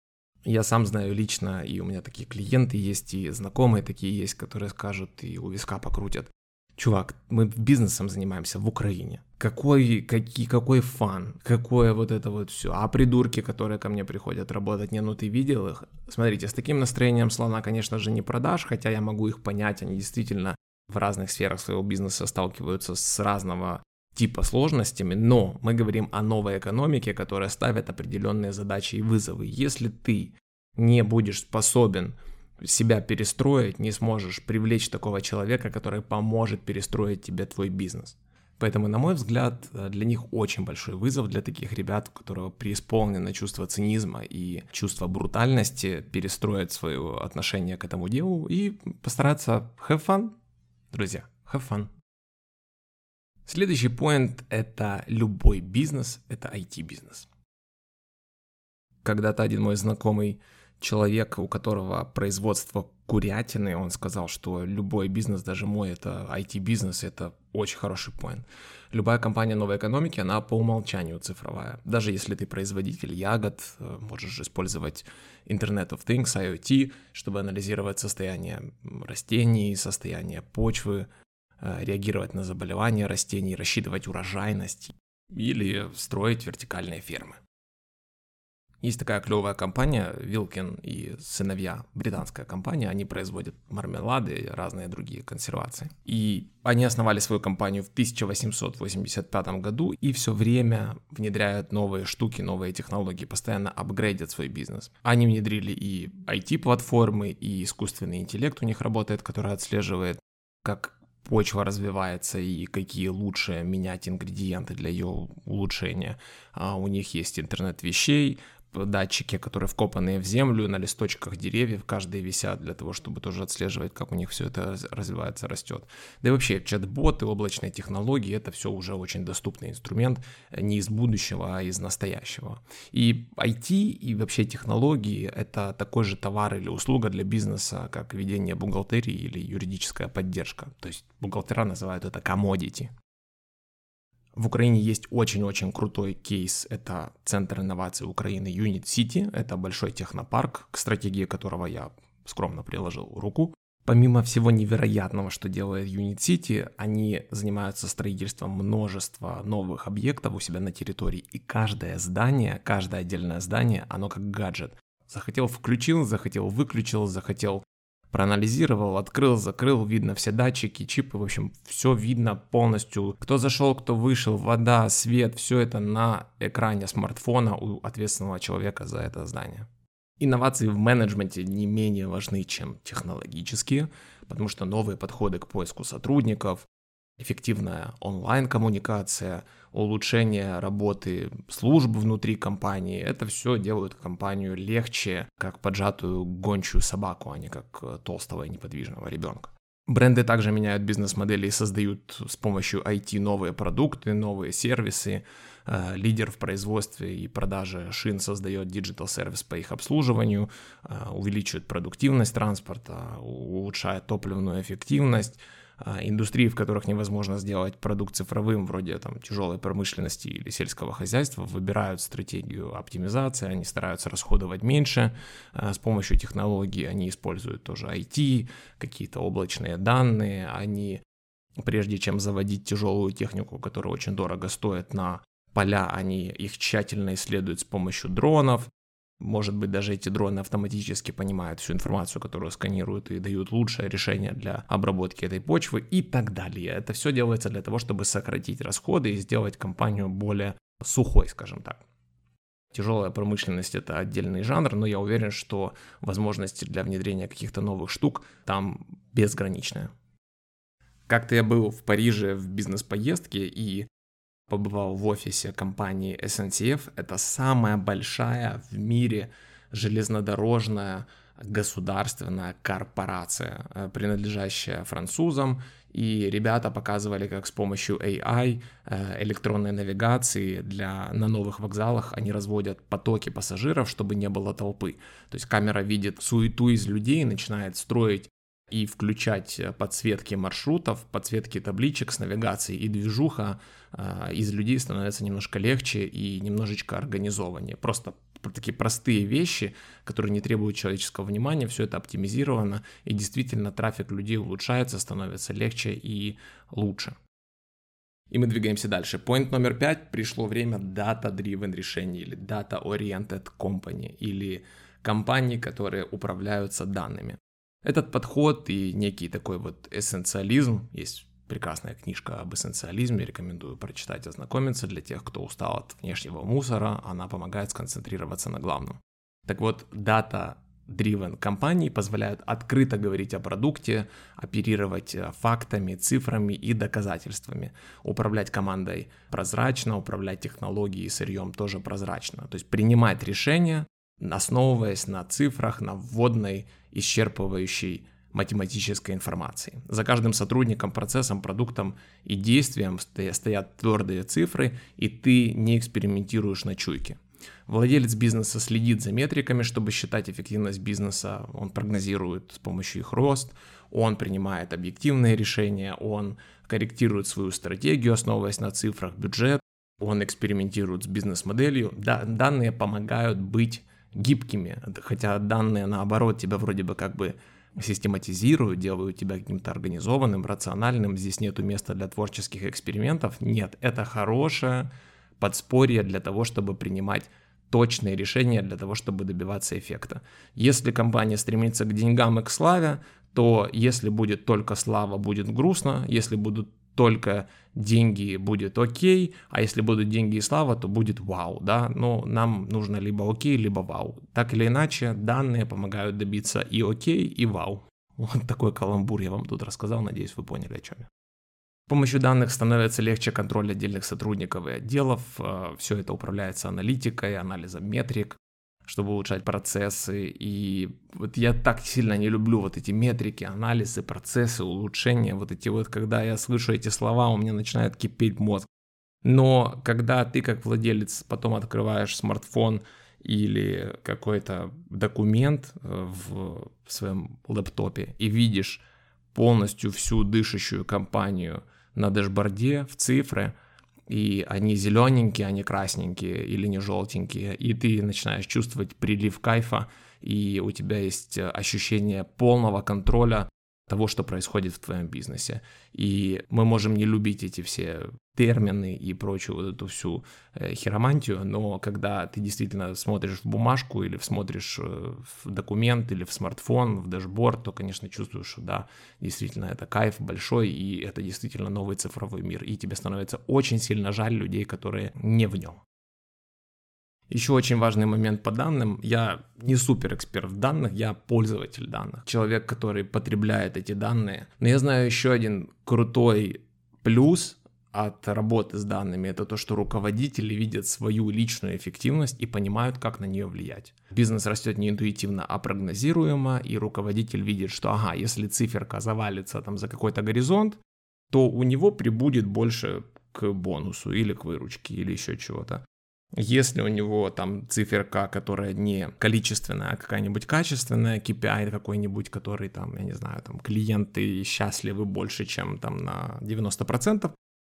Я сам знаю лично, и у меня такие клиенты есть, и знакомые такие есть, которые скажут и у виска покрутят. Чувак, мы бизнесом занимаемся в Украине. Какой, какие, какой фан, какое вот это вот все. А придурки, которые ко мне приходят работать, не, ну ты видел их? Смотрите, с таким настроением слона, конечно же, не продашь, хотя я могу их понять, они действительно в разных сферах своего бизнеса сталкиваются с разного типа сложностями, но мы говорим о новой экономике, которая ставит определенные задачи и вызовы. Если ты не будешь способен себя перестроить, не сможешь привлечь такого человека, который поможет перестроить тебе твой бизнес. Поэтому, на мой взгляд, для них очень большой вызов для таких ребят, у которых преисполнено чувство цинизма и чувство брутальности, перестроить свое отношение к этому делу и постараться have fun, друзья, have fun. Следующий point – это любой бизнес, это IT-бизнес. Когда-то один мой знакомый человек, у которого производство курятины, он сказал, что любой бизнес, даже мой, это IT-бизнес, это очень хороший point. Любая компания новой экономики, она по умолчанию цифровая. Даже если ты производитель ягод, э, можешь использовать Internet of Things, IoT, чтобы анализировать состояние растений, состояние почвы, Э, реагировать на заболевания растений, рассчитывать урожайность или строить вертикальные фермы. Есть такая клевая компания, Вилкин и сыновья, британская компания, они производят мармелады и разные другие консервации. И они основали свою компанию в 1885 году и все время внедряют новые штуки, новые технологии, постоянно апгрейдят свой бизнес. Они внедрили и IT-платформы, и искусственный интеллект у них работает, который отслеживает, как почва развивается и какие лучше менять ингредиенты для ее улучшения. А у них есть интернет вещей, датчики, которые вкопанные в землю, на листочках деревьев, каждые висят для того, чтобы тоже отслеживать, как у них все это развивается, растет. Да и вообще, чат-боты, облачные технологии, это все уже очень доступный инструмент, э, не из будущего, а из настоящего. И IT и вообще технологии — это такой же товар или услуга для бизнеса, как ведение бухгалтерии или юридическая поддержка. То есть бухгалтера называют это commodity. В Украине есть очень-очень крутой кейс. Это Центр инноваций Украины Unit City. Это большой технопарк, к стратегии которого я скромно приложил руку. Помимо всего невероятного, что делает Unit City, они занимаются строительством множества новых объектов у себя на территории. И каждое здание, каждое отдельное здание, оно как гаджет. Захотел включил, захотел выключил, захотел проанализировал, открыл, закрыл, видно все датчики, чипы, в общем, все видно полностью. Кто зашел, кто вышел, вода, свет, все это на экране смартфона у ответственного человека за это здание. Инновации в менеджменте не менее важны, чем технологические, потому что новые подходы к поиску сотрудников, эффективная онлайн-коммуникация, улучшение работы служб внутри компании. Это все делают компанию легче, как поджатую гончую собаку, а не как э, толстого и неподвижного ребенка. Бренды также меняют бизнес-модели и создают с помощью IT новые продукты, новые сервисы. Э, лидер в производстве и продаже шин создает digital-сервис по их обслуживанию, э, увеличивает продуктивность транспорта, улучшает топливную эффективность, индустрии, в которых невозможно сделать продукт цифровым, вроде там тяжелой промышленности или сельского хозяйства, выбирают стратегию оптимизации, они стараются расходовать меньше, а, с помощью технологий они используют тоже IT, какие-то облачные данные, они прежде чем заводить тяжелую технику, которая очень дорого стоит на поля, они их тщательно исследуют с помощью дронов, Может быть, даже эти дроны автоматически понимают всю информацию, которую сканируют и дают лучшее решение для обработки этой почвы и так далее. Это все делается для того, чтобы сократить расходы и сделать компанию более сухой, скажем так. Тяжелая промышленность это отдельный жанр, но я уверен, что возможности для внедрения каких-то новых штук там безграничные. Как-то я был в Париже в бизнес-поездке и побывал в офисе компании SNCF. Это самая большая в мире железнодорожная государственная корпорация, э, принадлежащая французам, и ребята показывали, как с помощью AI, э, электронной навигации для, на новых вокзалах они разводят потоки пассажиров, чтобы не было толпы. То есть камера видит суету из людей, начинает строить и включать э, подсветки маршрутов, подсветки табличек с навигацией, и движуха э, из людей становится немножко легче и немножечко организованнее. Просто такие простые вещи, которые не требуют человеческого внимания, все это оптимизировано, и действительно трафик людей улучшается, становится легче и лучше. И мы двигаемся дальше. Point номер пять. Пришло время data-driven решений или data-oriented company или компании, которые управляются данными. Этот подход и некий такой вот эссенциализм, есть прекрасная книжка об эссенциализме, рекомендую прочитать, ознакомиться для тех, кто устал от внешнего мусора, она помогает сконцентрироваться на главном. Так вот, дата driven компании позволяют открыто говорить о продукте, оперировать э, фактами, цифрами и доказательствами. Управлять командой прозрачно, управлять технологией и сырьем тоже прозрачно. То есть принимать решения, основываясь на цифрах, на вводной, исчерпывающей математической информации. За каждым сотрудником, процессом, продуктом и действием стоят твердые цифры, и ты не экспериментируешь на чуйке. Владелец бизнеса следит за метриками, чтобы считать эффективность бизнеса, он прогнозирует с помощью их рост, он принимает объективные решения, он корректирует свою стратегию, основываясь на цифрах, бюджет, он экспериментирует с бизнес-моделью. Да, данные помогают быть гибкими, хотя данные наоборот тебя вроде бы как бы систематизируют, делают тебя каким-то организованным, рациональным, здесь нету места для творческих экспериментов. Нет, это хорошее подспорье для того, чтобы принимать точные решения для того, чтобы добиваться эффекта. Если компания стремится к деньгам и к славе, то если будет только слава, будет грустно, если будут только деньги, будет окей, а если будут деньги и слава, то будет вау, да, но нам нужно либо окей, либо вау. Так или иначе, данные помогают добиться и окей, и вау. Вот такой каламбур я вам тут рассказал, надеюсь, вы поняли о чем я. С помощью данных становится легче контроль отдельных сотрудников и отделов, э, все это управляется аналитикой, анализом метрик, чтобы улучшать процессы. И вот я так сильно не люблю вот эти метрики, анализы, процессы, улучшения. Вот эти вот, когда я слышу эти слова, у меня начинает кипеть мозг. Но когда ты как владелец потом открываешь смартфон или какой-то документ э, в своем лэптопе и видишь полностью всю дышащую компанию на дэшборде в цифры – и они зелененькие, они красненькие или не желтенькие, и ты начинаешь чувствовать прилив кайфа, и у тебя есть ощущение полного контроля того, что происходит в твоем бизнесе. И мы можем не любить эти все термины и прочую вот эту всю э, хиромантию, но когда ты действительно смотришь в бумажку или смотришь э, в документ или в смартфон, в дашборд, то, конечно, чувствуешь, что да, действительно это кайф большой, и это действительно новый цифровой мир, и тебе становится очень сильно жаль людей, которые не в нем. Еще очень важный момент по данным. Я не супер эксперт в данных, я пользователь данных. Человек, который потребляет эти данные. Но я знаю еще один крутой плюс от работы с данными, это то, что руководители видят свою личную эффективность и понимают, как на нее влиять. Бизнес растет не интуитивно, а прогнозируемо, и руководитель видит, что ага, если циферка завалится там за какой-то горизонт, то у него прибудет больше к бонусу или к выручке или еще чего-то. Если у него там циферка, которая не количественная, а какая-нибудь качественная, KPI какой-нибудь, который там, я не знаю, там клиенты счастливы больше, чем там на 90%,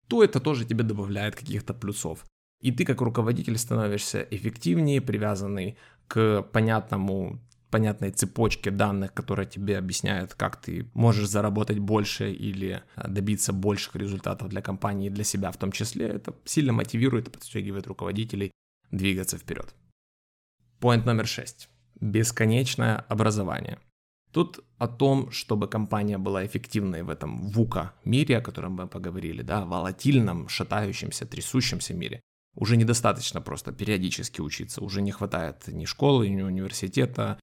то это тоже тебе добавляет каких-то плюсов. И ты как руководитель становишься эффективнее, привязанный к понятному понятной цепочке данных, которая тебе объясняет, как ты можешь заработать больше или э, добиться больших результатов для компании и для себя в том числе, это сильно мотивирует и подстегивает руководителей двигаться вперед. Point номер шесть. Бесконечное образование. Тут о том, чтобы компания была эффективной в этом ВУКа мире, о котором мы поговорили, да, волатильном, шатающемся, трясущемся мире. Уже недостаточно просто периодически учиться, уже не хватает ни школы, ни университета,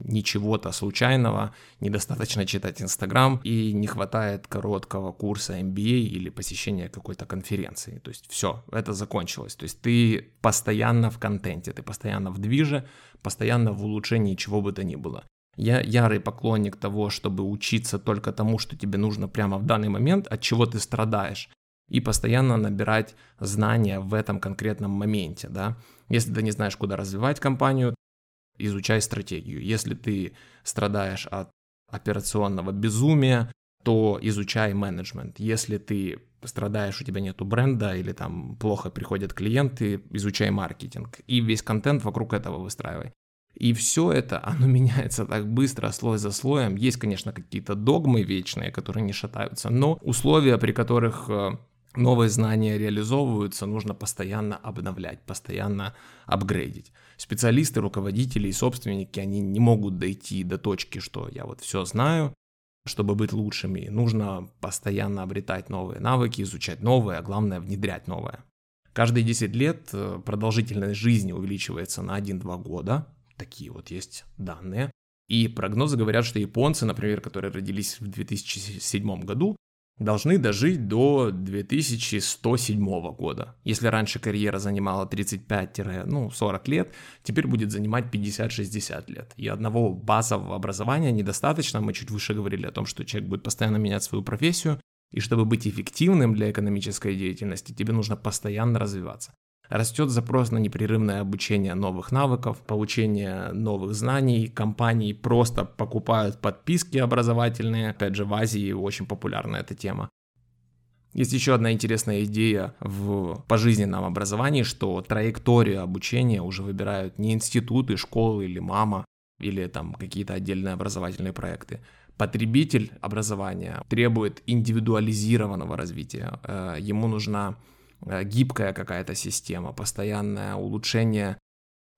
ни чего-то случайного, недостаточно читать Инстаграм и не хватает короткого курса MBA или посещения какой-то конференции. То есть все, это закончилось. То есть ты постоянно в контенте, ты постоянно в движе, постоянно в улучшении чего бы то ни было. Я ярый поклонник того, чтобы учиться только тому, что тебе нужно прямо в данный момент, от чего ты страдаешь, и постоянно набирать знания в этом конкретном моменте, да. Если ты не знаешь, куда развивать компанию, изучай стратегию. Если ты страдаешь от операционного безумия, то изучай менеджмент. Если ты страдаешь, у тебя нету бренда или там плохо приходят клиенты, изучай маркетинг. И весь контент вокруг этого выстраивай. И все это, оно меняется так быстро, слой за слоем. Есть, конечно, какие-то догмы вечные, которые не шатаются, но условия, при которых э, новые знания реализовываются, нужно постоянно обновлять, постоянно апгрейдить. Специалисты, руководители и собственники, они не могут дойти до точки, что я вот все знаю, чтобы быть лучшими. Нужно постоянно обретать новые навыки, изучать новые, а главное внедрять новое. Каждые 10 лет э, продолжительность жизни увеличивается на 1-2 года. Такие вот есть данные. И прогнозы говорят, что японцы, например, которые родились в 2007 году, должны дожить до 2107 года. Если раньше карьера занимала 35-40 ну, лет, теперь будет занимать 50-60 лет. И одного базового образования недостаточно. Мы чуть выше говорили о том, что человек будет постоянно менять свою профессию. И чтобы быть эффективным для экономической деятельности, тебе нужно постоянно развиваться. Растет запрос на непрерывное обучение новых навыков, получение новых знаний. Компании просто покупают подписки образовательные. Опять же, в Азии очень популярна эта тема. Есть еще одна интересная идея в пожизненном образовании, что траекторию обучения уже выбирают не институты, школы или мама, или там какие-то отдельные образовательные проекты. Потребитель образования требует индивидуализированного развития. Э, ему нужна гибкая какая-то система, постоянное улучшение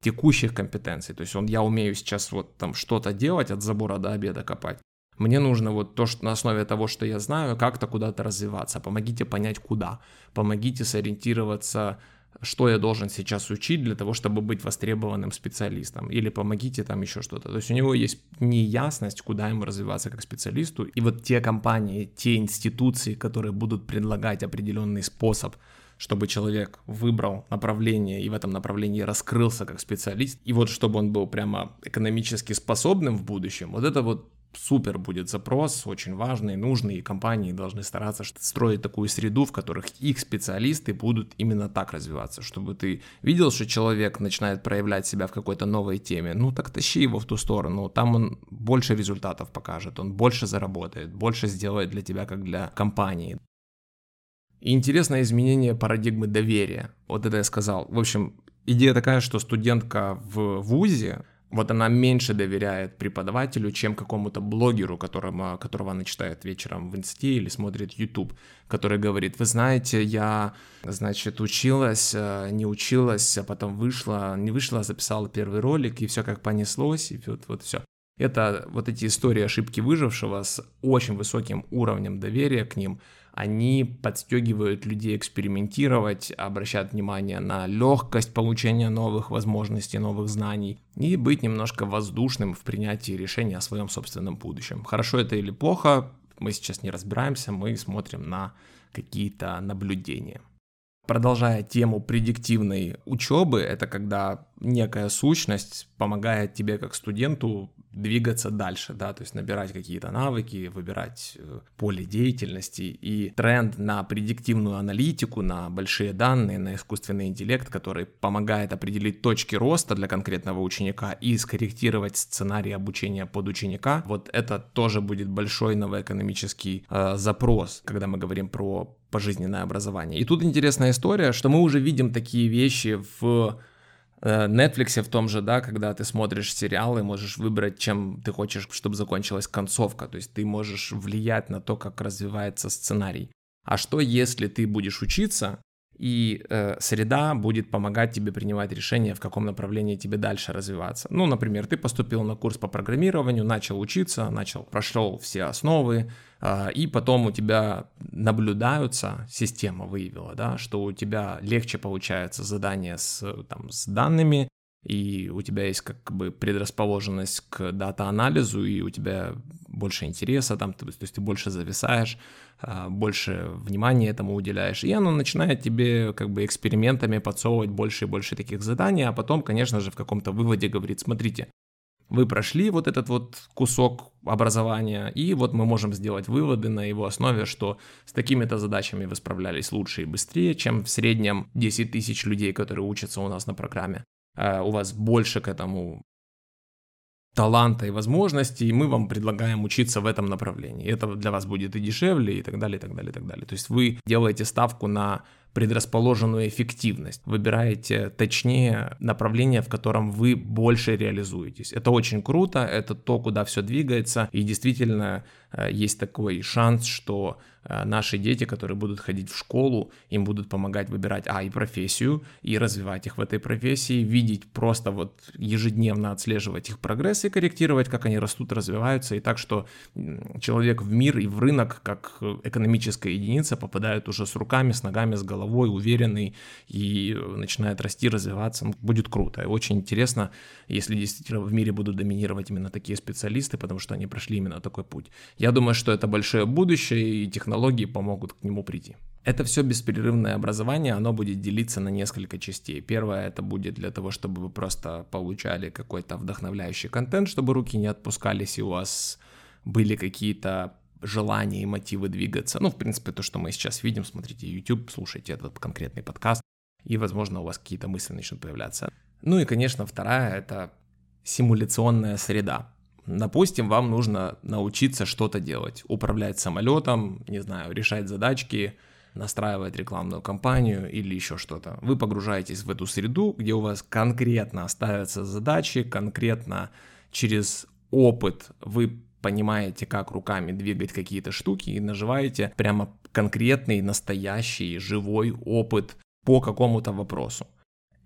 текущих компетенций. То есть он, я умею сейчас вот там что-то делать от забора до обеда копать. Мне нужно вот то, что на основе того, что я знаю, как-то куда-то развиваться. Помогите понять, куда. Помогите сориентироваться, что я должен сейчас учить для того, чтобы быть востребованным специалистом. Или помогите там еще что-то. То есть у него есть неясность, куда ему развиваться как специалисту. И вот те компании, те институции, которые будут предлагать определенный способ чтобы человек выбрал направление и в этом направлении раскрылся как специалист, и вот чтобы он был прямо экономически способным в будущем, вот это вот супер будет запрос, очень важный, нужный, и компании должны стараться строить такую среду, в которых их специалисты будут именно так развиваться, чтобы ты видел, что человек начинает проявлять себя в какой-то новой теме, ну так тащи его в ту сторону, там он больше результатов покажет, он больше заработает, больше сделает для тебя, как для компании. И интересное изменение парадигмы доверия. Вот это я сказал. В общем, идея такая, что студентка в ВУЗе, вот она меньше доверяет преподавателю, чем какому-то блогеру, которому, которого она читает вечером в инсте или смотрит YouTube, который говорит, вы знаете, я, значит, училась, э, не училась, а потом вышла, не вышла, записала первый ролик, и все как понеслось, и вот, вот все. Это вот эти истории ошибки выжившего с очень высоким уровнем доверия к ним – они подстегивают людей экспериментировать, обращать внимание на легкость получения новых возможностей, новых знаний и быть немножко воздушным в принятии решения о своем собственном будущем. Хорошо это или плохо, мы сейчас не разбираемся, мы смотрим на какие-то наблюдения. Продолжая тему предиктивной учебы, это когда некая сущность помогает тебе как студенту двигаться дальше, да, то есть набирать какие-то навыки, выбирать э, поле деятельности и тренд на предиктивную аналитику, на большие данные, на искусственный интеллект, который помогает определить точки роста для конкретного ученика и скорректировать сценарий обучения под ученика, вот это тоже будет большой новоэкономический э, запрос, когда мы говорим про пожизненное образование. И тут интересная история, что мы уже видим такие вещи в Netflix в том же, да, когда ты смотришь сериалы, можешь выбрать, чем ты хочешь, чтобы закончилась концовка, то есть ты можешь влиять на то, как развивается сценарий. А что, если ты будешь учиться, и э, среда будет помогать тебе принимать решения, в каком направлении тебе дальше развиваться. Ну, например, ты поступил на курс по программированию, начал учиться, начал, прошел все основы, э, и потом у тебя наблюдаются, система выявила, да, что у тебя легче получается задание с, там, с данными, и у тебя есть как бы предрасположенность к дата-анализу, и у тебя больше интереса там, то есть ты больше зависаешь, а, больше внимания этому уделяешь, и оно начинает тебе как бы экспериментами подсовывать больше и больше таких заданий, а потом, конечно же, в каком-то выводе говорит, смотрите, вы прошли вот этот вот кусок образования, и вот мы можем сделать выводы на его основе, что с такими-то задачами вы справлялись лучше и быстрее, чем в среднем 10 тысяч людей, которые учатся у нас на программе. А, у вас больше к этому таланта и возможностей, и мы вам предлагаем учиться в этом направлении. Это для вас будет и дешевле, и так далее, и так далее, и так далее. То есть вы делаете ставку на предрасположенную эффективность, выбираете точнее направление, в котором вы больше реализуетесь. Это очень круто, это то, куда все двигается, и действительно э, есть такой шанс, что э, наши дети, которые будут ходить в школу, им будут помогать выбирать, а, и профессию, и развивать их в этой профессии, видеть просто вот ежедневно отслеживать их прогресс и корректировать, как они растут, развиваются, и так, что человек в мир и в рынок, как экономическая единица, попадает уже с руками, с ногами, с головой, уверенный и начинает расти, развиваться. Ну, будет круто. И очень интересно, если действительно в мире будут доминировать именно такие специалисты, потому что они прошли именно такой путь. Я думаю, что это большое будущее, и технологии помогут к нему прийти. Это все бесперерывное образование, оно будет делиться на несколько частей. Первое это будет для того, чтобы вы просто получали какой-то вдохновляющий контент, чтобы руки не отпускались, и у вас были какие-то желания и мотивы двигаться. Ну, в принципе, то, что мы сейчас видим, смотрите YouTube, слушайте этот конкретный подкаст, и, возможно, у вас какие-то мысли начнут появляться. Ну и, конечно, вторая — это симуляционная среда. Допустим, вам нужно научиться что-то делать, управлять самолетом, не знаю, решать задачки, настраивать рекламную кампанию или еще что-то. Вы погружаетесь в эту среду, где у вас конкретно ставятся задачи, конкретно через опыт вы понимаете, как руками двигать какие-то штуки и наживаете прямо конкретный, настоящий, живой опыт по какому-то вопросу.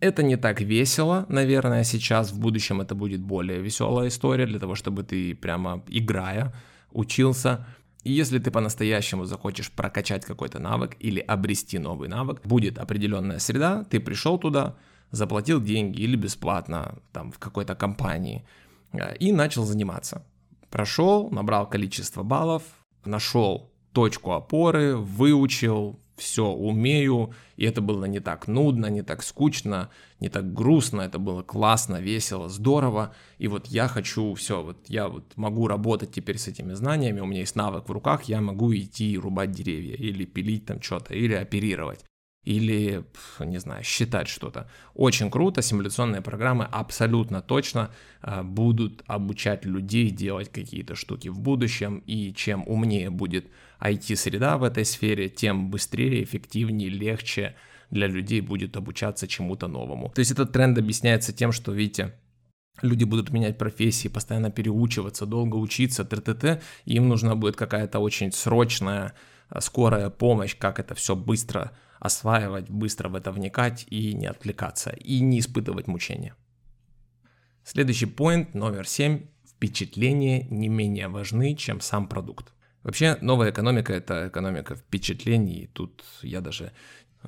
Это не так весело, наверное, сейчас, в будущем это будет более веселая история для того, чтобы ты прямо играя учился. И если ты по-настоящему захочешь прокачать какой-то навык или обрести новый навык, будет определенная среда, ты пришел туда, заплатил деньги или бесплатно там в какой-то компании э, и начал заниматься. Прошел, набрал количество баллов, нашел точку опоры, выучил, все умею, и это было не так нудно, не так скучно, не так грустно, это было классно, весело, здорово, и вот я хочу все, вот я вот могу работать теперь с этими знаниями, у меня есть навык в руках, я могу идти рубать деревья, или пилить там что-то, или оперировать или, не знаю, считать что-то. Очень круто, симуляционные программы абсолютно точно а, будут обучать людей делать какие-то штуки в будущем, и чем умнее будет IT-среда в этой сфере, тем быстрее, эффективнее, легче для людей будет обучаться чему-то новому. То есть этот тренд объясняется тем, что, видите, люди будут менять профессии, постоянно переучиваться, долго учиться, т.т.т. Им нужна будет какая-то очень срочная, а, скорая помощь, как это все быстро осваивать, быстро в это вникать и не отвлекаться, и не испытывать мучения. Следующий поинт, номер 7. Впечатления не менее важны, чем сам продукт. Вообще, новая экономика – это экономика впечатлений, тут я даже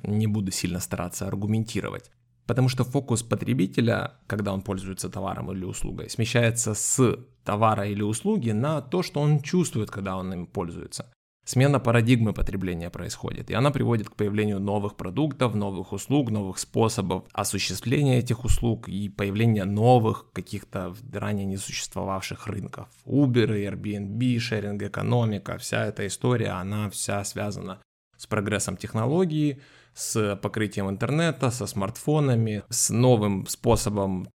не буду сильно стараться аргументировать. Потому что фокус потребителя, когда он пользуется товаром или услугой, смещается с товара или услуги на то, что он чувствует, когда он им пользуется. Смена парадигмы потребления происходит, и она приводит к появлению новых продуктов, новых услуг, новых способов осуществления этих услуг и появления новых каких-то ранее не существовавших рынков. Uber, Airbnb, шеринг-экономика, вся эта история, она вся связана с прогрессом технологии, с покрытием интернета, со смартфонами, с новым способом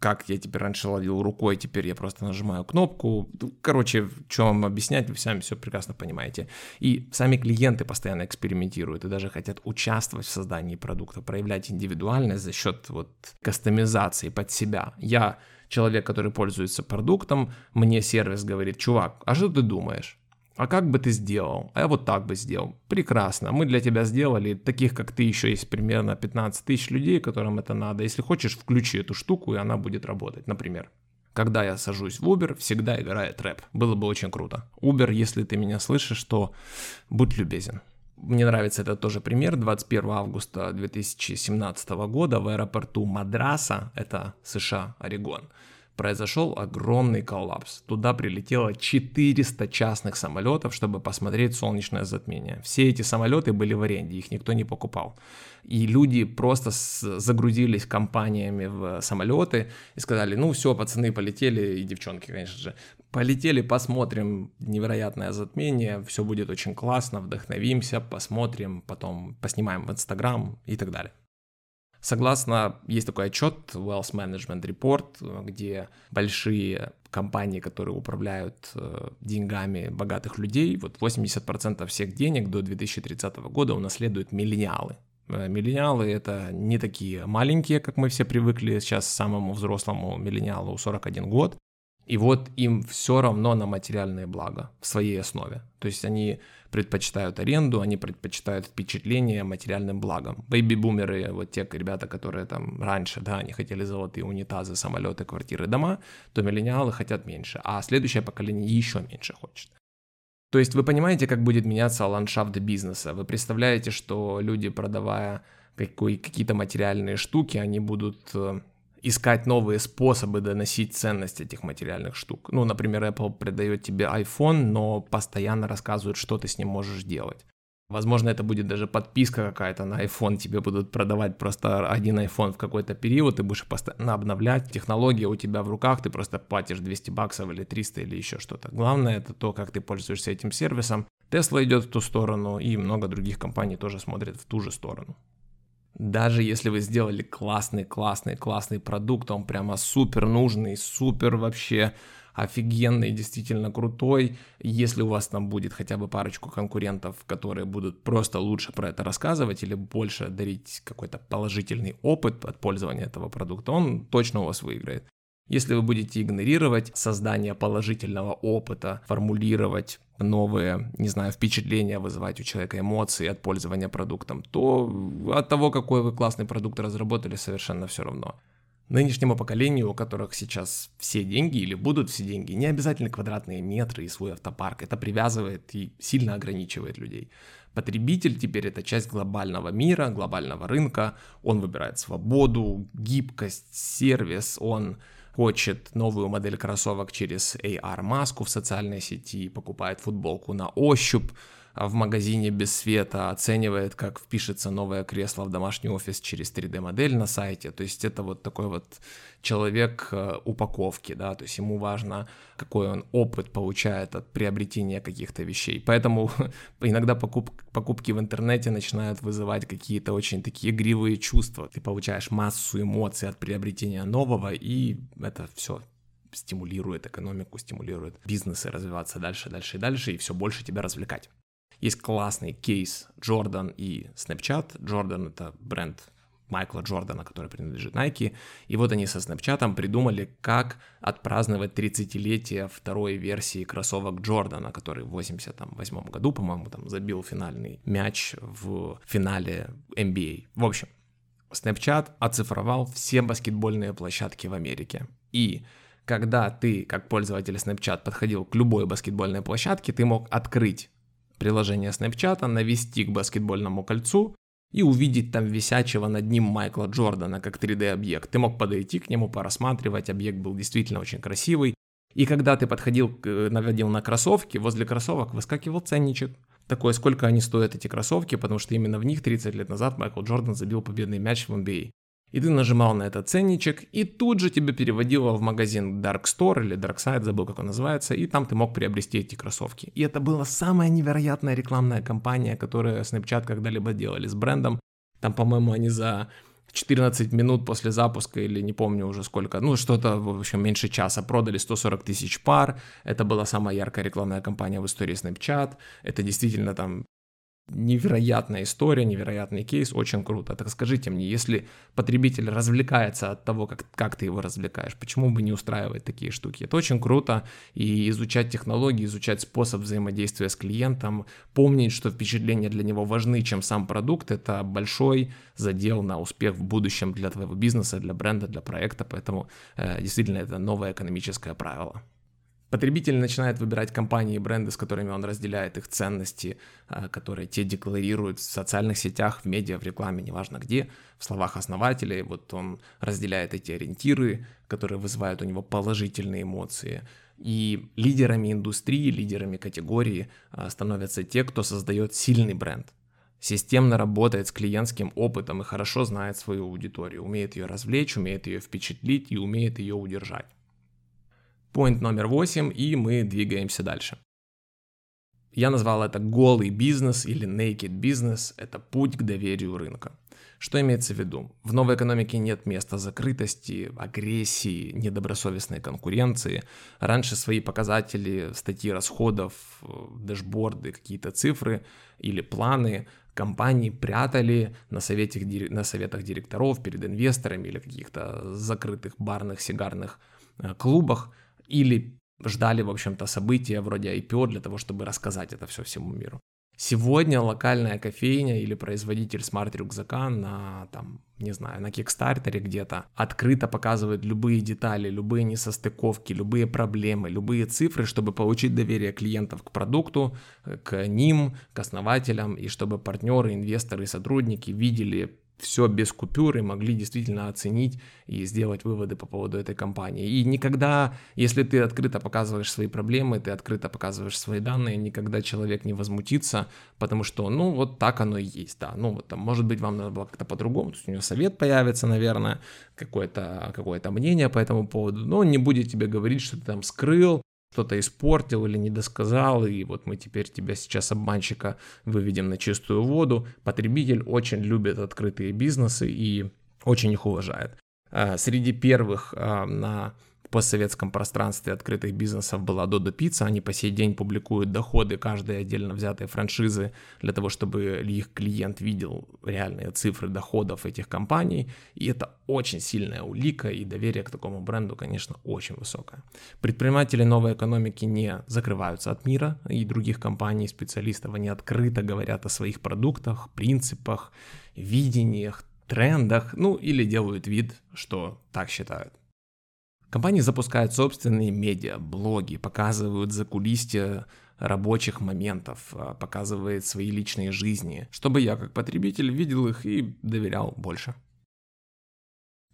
как я теперь раньше ловил рукой, теперь я просто нажимаю кнопку. Короче, что вам объяснять, вы сами все прекрасно понимаете. И сами клиенты постоянно экспериментируют и даже хотят участвовать в создании продукта, проявлять индивидуальность за счет вот кастомизации под себя. Я человек, который пользуется продуктом, мне сервис говорит, чувак, а что ты думаешь? А как бы ты сделал? А я вот так бы сделал. Прекрасно. Мы для тебя сделали. Таких, как ты, еще есть примерно 15 тысяч людей, которым это надо. Если хочешь, включи эту штуку, и она будет работать, например. Когда я сажусь в Uber, всегда играет рэп. Было бы очень круто. Uber, если ты меня слышишь, то будь любезен. Мне нравится этот тоже пример. 21 августа 2017 года в аэропорту Мадраса, это США, Орегон, произошел огромный коллапс. Туда прилетело 400 частных самолетов, чтобы посмотреть солнечное затмение. Все эти самолеты были в аренде, их никто не покупал. И люди просто загрузились компаниями в самолеты и сказали, ну все, пацаны полетели, и девчонки, конечно же, полетели, посмотрим невероятное затмение, все будет очень классно, вдохновимся, посмотрим, потом поснимаем в Инстаграм и так далее. Согласно, есть такой отчет Wealth Management Report, где большие компании, которые управляют э, деньгами богатых людей, вот 80% всех денег до 2030 года унаследуют миллениалы. Э, миллениалы это не такие маленькие, как мы все привыкли сейчас самому взрослому миллениалу 41 год. И вот им все равно на материальные блага в своей основе. То есть они предпочитают аренду, они предпочитают впечатление материальным благом. Бэйби-бумеры, вот те ребята, которые там раньше, да, они хотели золотые унитазы, самолеты, квартиры, дома, то миллениалы хотят меньше, а следующее поколение еще меньше хочет. То есть вы понимаете, как будет меняться ландшафт бизнеса. Вы представляете, что люди, продавая какие-то материальные штуки, они будут э, искать новые способы доносить ценность этих материальных штук. Ну, например, Apple продает тебе iPhone, но постоянно рассказывает, что ты с ним можешь делать. Возможно, это будет даже подписка какая-то на iPhone, тебе будут продавать просто один iPhone в какой-то период, ты будешь постоянно обновлять, технология у тебя в руках, ты просто платишь 200 баксов или 300 или еще что-то. Главное это то, как ты пользуешься этим сервисом. Tesla идет в ту сторону, и много других компаний тоже смотрят в ту же сторону. Даже если вы сделали классный, классный, классный продукт, он прямо супер нужный, супер вообще офигенный, действительно крутой. Если у вас там будет хотя бы парочку конкурентов, которые будут просто лучше про это рассказывать или больше дарить какой-то положительный опыт от пользования этого продукта, он точно у вас выиграет. Если вы будете игнорировать создание положительного опыта, формулировать новые, не знаю, впечатления, вызывать у человека эмоции от пользования продуктом, то от того, какой вы классный продукт разработали, совершенно все равно. Нынешнему поколению, у которых сейчас все деньги или будут все деньги, не обязательно квадратные метры и свой автопарк. Это привязывает и сильно ограничивает людей. Потребитель теперь это часть глобального мира, глобального рынка. Он выбирает свободу, гибкость, сервис, он хочет новую модель кроссовок через AR-маску в социальной сети, покупает футболку на ощупь, в магазине без света, оценивает, как впишется новое кресло в домашний офис через 3D-модель на сайте. То есть это вот такой вот человек э, упаковки, да, то есть ему важно, какой он опыт получает от приобретения каких-то вещей. Поэтому иногда покуп, покупки в интернете начинают вызывать какие-то очень такие игривые чувства. Ты получаешь массу эмоций от приобретения нового, и это все стимулирует экономику, стимулирует бизнесы развиваться дальше, дальше и дальше, и все больше тебя развлекать. Есть классный кейс Jordan и Snapchat. Jordan это бренд Майкла Джордана, который принадлежит Nike. И вот они со Snapchat придумали, как отпраздновать 30-летие второй версии кроссовок Джордана, который в 88 году, по-моему, там забил финальный мяч в финале NBA. В общем, Snapchat оцифровал все баскетбольные площадки в Америке. И когда ты, как пользователь Snapchat, подходил к любой баскетбольной площадке, ты мог открыть приложение Snapchat, навести к баскетбольному кольцу и увидеть там висячего над ним Майкла Джордана как 3D-объект. Ты мог подойти к нему, порассматривать, объект был действительно очень красивый. И когда ты подходил, наводил на кроссовки, возле кроссовок выскакивал ценничек. Такое, сколько они стоят, эти кроссовки, потому что именно в них 30 лет назад Майкл Джордан забил победный мяч в NBA. И ты нажимал на этот ценничек, и тут же тебя переводило в магазин Dark Store или Dark Side, забыл, как он называется, и там ты мог приобрести эти кроссовки. И это была самая невероятная рекламная кампания, которую Snapchat когда-либо делали с брендом. Там, по-моему, они за 14 минут после запуска, или не помню уже сколько, ну что-то, в общем, меньше часа, продали 140 тысяч пар. Это была самая яркая рекламная кампания в истории Snapchat. Это действительно там невероятная история, невероятный кейс, очень круто. Так скажите мне, если потребитель развлекается от того, как, как ты его развлекаешь, почему бы не устраивать такие штуки? Это очень круто, и изучать технологии, изучать способ взаимодействия с клиентом, помнить, что впечатления для него важны, чем сам продукт, это большой задел на успех в будущем для твоего бизнеса, для бренда, для проекта, поэтому э, действительно это новое экономическое правило. Потребитель начинает выбирать компании и бренды, с которыми он разделяет их ценности, а, которые те декларируют в социальных сетях, в медиа, в рекламе, неважно где, в словах основателей. Вот он разделяет эти ориентиры, которые вызывают у него положительные эмоции. И лидерами индустрии, лидерами категории а, становятся те, кто создает сильный бренд, системно работает с клиентским опытом и хорошо знает свою аудиторию, умеет ее развлечь, умеет ее впечатлить и умеет ее удержать. Point номер 8, и мы двигаемся дальше. Я назвал это голый бизнес или naked business. Это путь к доверию рынка. Что имеется в виду? В новой экономике нет места закрытости, агрессии, недобросовестной конкуренции. Раньше свои показатели, статьи расходов, э, дэшборды, какие-то цифры или планы компании прятали на, совете, на советах директоров перед инвесторами или каких-то закрытых барных, сигарных э, клубах или ждали, в общем-то, события вроде IPO для того, чтобы рассказать это все всему миру. Сегодня локальная кофейня или производитель смарт-рюкзака на, там, не знаю, на Кикстартере где-то открыто показывает любые детали, любые несостыковки, любые проблемы, любые цифры, чтобы получить доверие клиентов к продукту, к ним, к основателям, и чтобы партнеры, инвесторы, сотрудники видели все без купюр и могли действительно оценить и сделать выводы по поводу этой компании. И никогда, если ты открыто показываешь свои проблемы, ты открыто показываешь свои данные, никогда человек не возмутится, потому что, ну, вот так оно и есть, да. Ну, вот там, может быть, вам надо было как-то по-другому, то есть у него совет появится, наверное, какое-то какое мнение по этому поводу, но он не будет тебе говорить, что ты там скрыл, что-то испортил или не досказал, и вот мы теперь тебя сейчас обманщика выведем на чистую воду. Потребитель очень любит открытые бизнесы и очень их уважает. А, среди первых а, на постсоветском пространстве открытых бизнесов была Dodo Pizza. Они по сей день публикуют доходы каждой отдельно взятой франшизы для того, чтобы их клиент видел реальные цифры доходов этих компаний. И это очень сильная улика, и доверие к такому бренду, конечно, очень высокое. Предприниматели новой экономики не закрываются от мира и других компаний, специалистов. Они открыто говорят о своих продуктах, принципах, видениях, трендах, ну или делают вид, что так считают. Компании запускают собственные медиа, блоги, показывают за кулисье рабочих моментов, а, показывает свои личные жизни, чтобы я как потребитель видел их и доверял больше.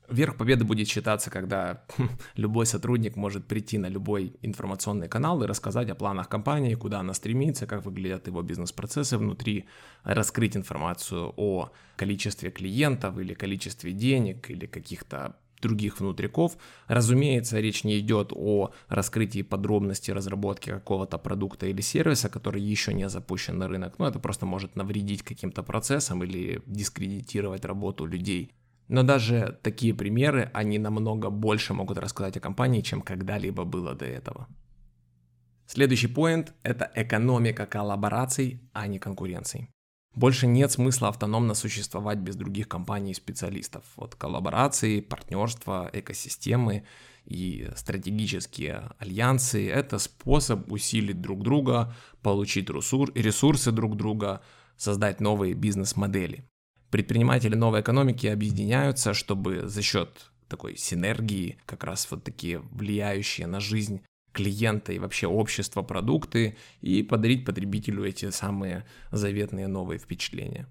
Верх победы будет считаться, когда хм, любой сотрудник может прийти на любой информационный канал и рассказать о планах компании, куда она стремится, как выглядят его бизнес-процессы внутри, раскрыть информацию о количестве клиентов или количестве денег или каких-то других внутриков. Разумеется, речь не идет о раскрытии подробностей разработки какого-то продукта или сервиса, который еще не запущен на рынок. Но это просто может навредить каким-то процессам или дискредитировать работу людей. Но даже такие примеры, они намного больше могут рассказать о компании, чем когда-либо было до этого. Следующий поинт – это экономика коллабораций, а не конкуренций. Больше нет смысла автономно существовать без других компаний и специалистов. Вот коллаборации, партнерства, экосистемы и стратегические альянсы – это способ усилить друг друга, получить ресурсы друг друга, создать новые бизнес-модели. Предприниматели новой экономики объединяются, чтобы за счет такой синергии, как раз вот такие влияющие на жизнь клиента и вообще общества продукты и подарить потребителю эти самые заветные новые впечатления.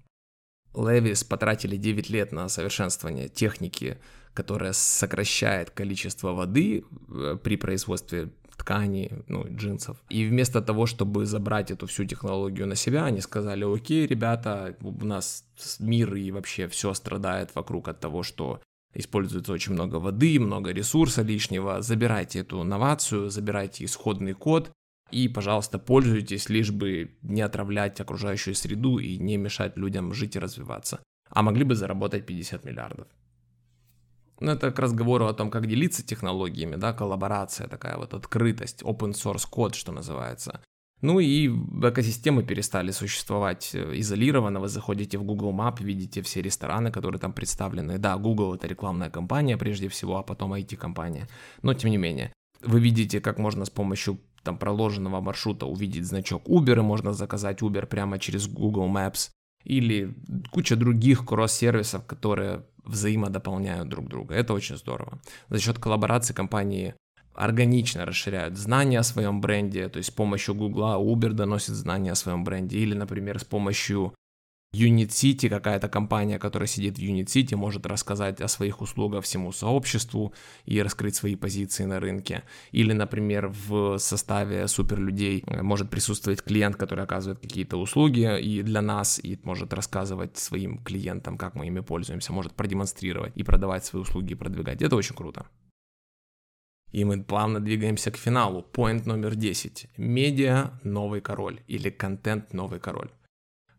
Левис потратили 9 лет на совершенствование техники, которая сокращает количество воды э, при производстве тканей, ну, джинсов. И вместо того, чтобы забрать эту всю технологию на себя, они сказали, окей, ребята, у нас мир и вообще все страдает вокруг от того, что используется очень много воды, много ресурса лишнего. Забирайте эту новацию, забирайте исходный код и, пожалуйста, пользуйтесь, лишь бы не отравлять окружающую среду и не мешать людям жить и развиваться. А могли бы заработать 50 миллиардов. Ну, это к разговору о том, как делиться технологиями, да, коллаборация такая вот, открытость, open source код, что называется. Ну и экосистемы перестали существовать э, изолированно. Вы заходите в Google Map, видите все рестораны, которые там представлены. Да, Google это рекламная компания прежде всего, а потом IT-компания. Но тем не менее, вы видите, как можно с помощью там проложенного маршрута увидеть значок Uber, и можно заказать Uber прямо через Google Maps. Или куча других кросс-сервисов, которые взаимодополняют друг друга. Это очень здорово. За счет коллаборации компании органично расширяют знания о своем бренде, то есть с помощью Гугла Uber доносит знания о своем бренде, или, например, с помощью Unit City, какая-то компания, которая сидит в Unit City, может рассказать о своих услугах всему сообществу и раскрыть свои позиции на рынке. Или, например, в составе суперлюдей э, может присутствовать клиент, который оказывает какие-то услуги и для нас, и может рассказывать своим клиентам, как мы ими пользуемся, может продемонстрировать и продавать свои услуги и продвигать. Это очень круто. И мы плавно двигаемся к финалу. Point номер 10. Медиа – новый король или контент – новый король.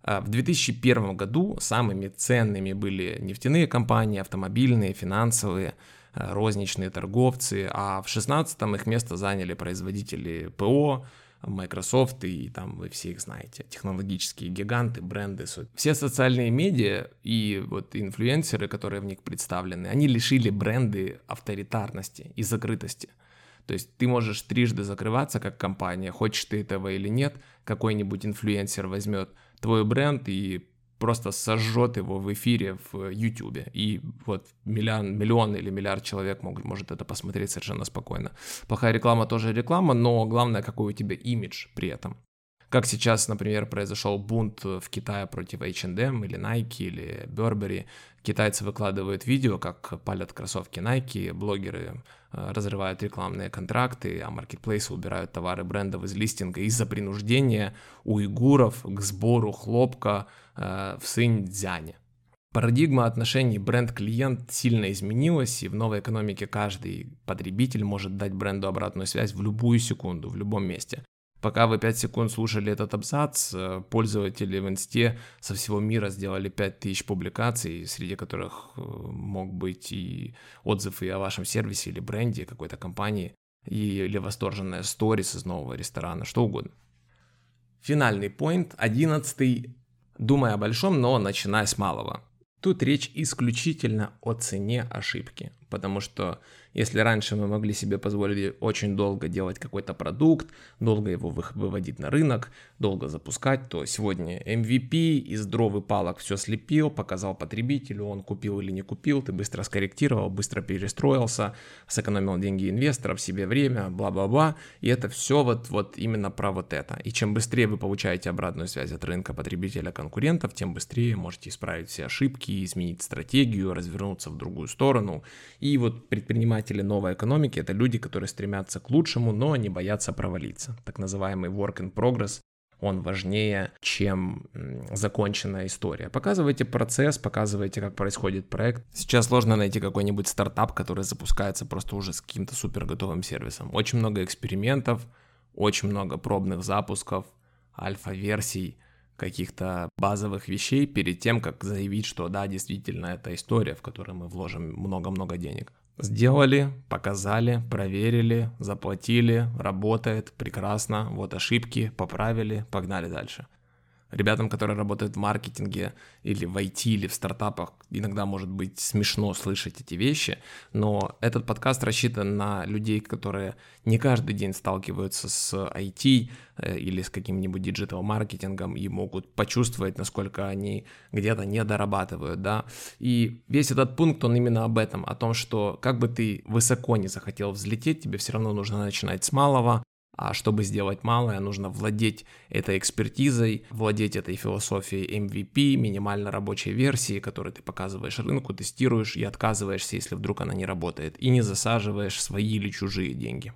А, в 2001 году самыми ценными были нефтяные компании, автомобильные, финансовые, а, розничные торговцы, а в 2016 их место заняли производители ПО, Microsoft и там вы все их знаете, технологические гиганты, бренды. Все социальные медиа и вот инфлюенсеры, которые в них представлены, они лишили бренды авторитарности и закрытости. То есть ты можешь трижды закрываться как компания, хочешь ты этого или нет, какой-нибудь инфлюенсер возьмет твой бренд и просто сожжет его в эфире в YouTube. И вот миллион, миллион или миллиард человек могут, может это посмотреть совершенно спокойно. Плохая реклама тоже реклама, но главное, какой у тебя имидж при этом. Как сейчас, например, произошел бунт в Китае против H&M или Nike или Burberry. Китайцы выкладывают видео, как палят кроссовки Nike, блогеры э, разрывают рекламные контракты, а маркетплейсы убирают товары брендов из листинга из-за принуждения уйгуров к сбору хлопка э, в Синьцзяне. Парадигма отношений бренд-клиент сильно изменилась, и в новой экономике каждый потребитель может дать бренду обратную связь в любую секунду, в любом месте. Пока вы 5 секунд слушали этот абзац, э, пользователи в инсте со всего мира сделали 5000 публикаций, среди которых э, мог быть и отзыв и о вашем сервисе или бренде какой-то компании, или восторженная сторис из нового ресторана, что угодно. Финальный поинт, одиннадцатый. Думай о большом, но начинай с малого. Тут речь исключительно о цене ошибки, потому что если раньше мы могли себе позволить очень долго делать какой-то продукт, долго его выводить на рынок, долго запускать, то сегодня MVP из дров и палок все слепил, показал потребителю, он купил или не купил, ты быстро скорректировал, быстро перестроился, сэкономил деньги инвесторов, себе время, бла-бла-бла, и это все вот, вот именно про вот это. И чем быстрее вы получаете обратную связь от рынка потребителя конкурентов, тем быстрее можете исправить все ошибки, изменить стратегию, развернуться в другую сторону. И вот предпринимать предприниматели новой экономики — это люди, которые стремятся к лучшему, но не боятся провалиться. Так называемый work in progress, он важнее, чем законченная история. Показывайте процесс, показывайте, как происходит проект. Сейчас сложно найти какой-нибудь стартап, который запускается просто уже с каким-то супер готовым сервисом. Очень много экспериментов, очень много пробных запусков, альфа-версий, каких-то базовых вещей перед тем, как заявить, что да, действительно, это история, в которой мы вложим много-много денег. Сделали, показали, проверили, заплатили, работает, прекрасно, вот ошибки, поправили, погнали дальше ребятам, которые работают в маркетинге или в IT, или в стартапах, иногда может быть смешно слышать эти вещи, но этот подкаст рассчитан на людей, которые не каждый день сталкиваются с IT э, или с каким-нибудь диджитал-маркетингом и могут почувствовать, насколько они где-то не дорабатывают, да. И весь этот пункт, он именно об этом, о том, что как бы ты высоко не захотел взлететь, тебе все равно нужно начинать с малого, а чтобы сделать малое, нужно владеть этой экспертизой, владеть этой философией MVP, минимально рабочей версии, которую ты показываешь рынку, тестируешь и отказываешься, если вдруг она не работает, и не засаживаешь свои или чужие деньги.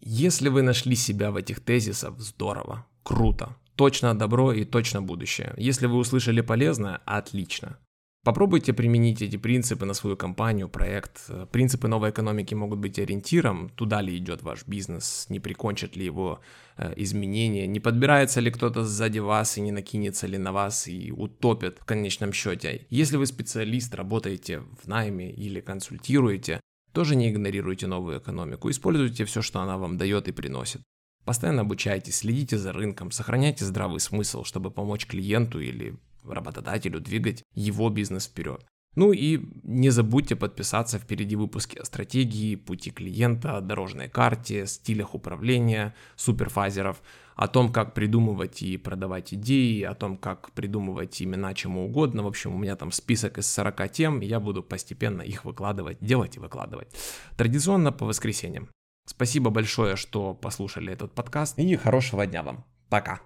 Если вы нашли себя в этих тезисах, здорово, круто, точно добро и точно будущее. Если вы услышали полезное, отлично. Попробуйте применить эти принципы на свою компанию, проект. Принципы новой экономики могут быть ориентиром, туда ли идет ваш бизнес, не прикончат ли его э, изменения, не подбирается ли кто-то сзади вас и не накинется ли на вас и утопит в конечном счете. Если вы специалист, работаете в найме или консультируете, тоже не игнорируйте новую экономику, используйте все, что она вам дает и приносит. Постоянно обучайтесь, следите за рынком, сохраняйте здравый смысл, чтобы помочь клиенту или работодателю двигать его бизнес вперед. Ну и не забудьте подписаться впереди выпуски о стратегии, пути клиента, дорожной карте, стилях управления, суперфазеров, о том, как придумывать и продавать идеи, о том, как придумывать имена чему угодно. В общем, у меня там список из 40 тем, я буду постепенно их выкладывать, делать и выкладывать. Традиционно по воскресеньям. Спасибо большое, что послушали этот подкаст и хорошего дня вам. Пока.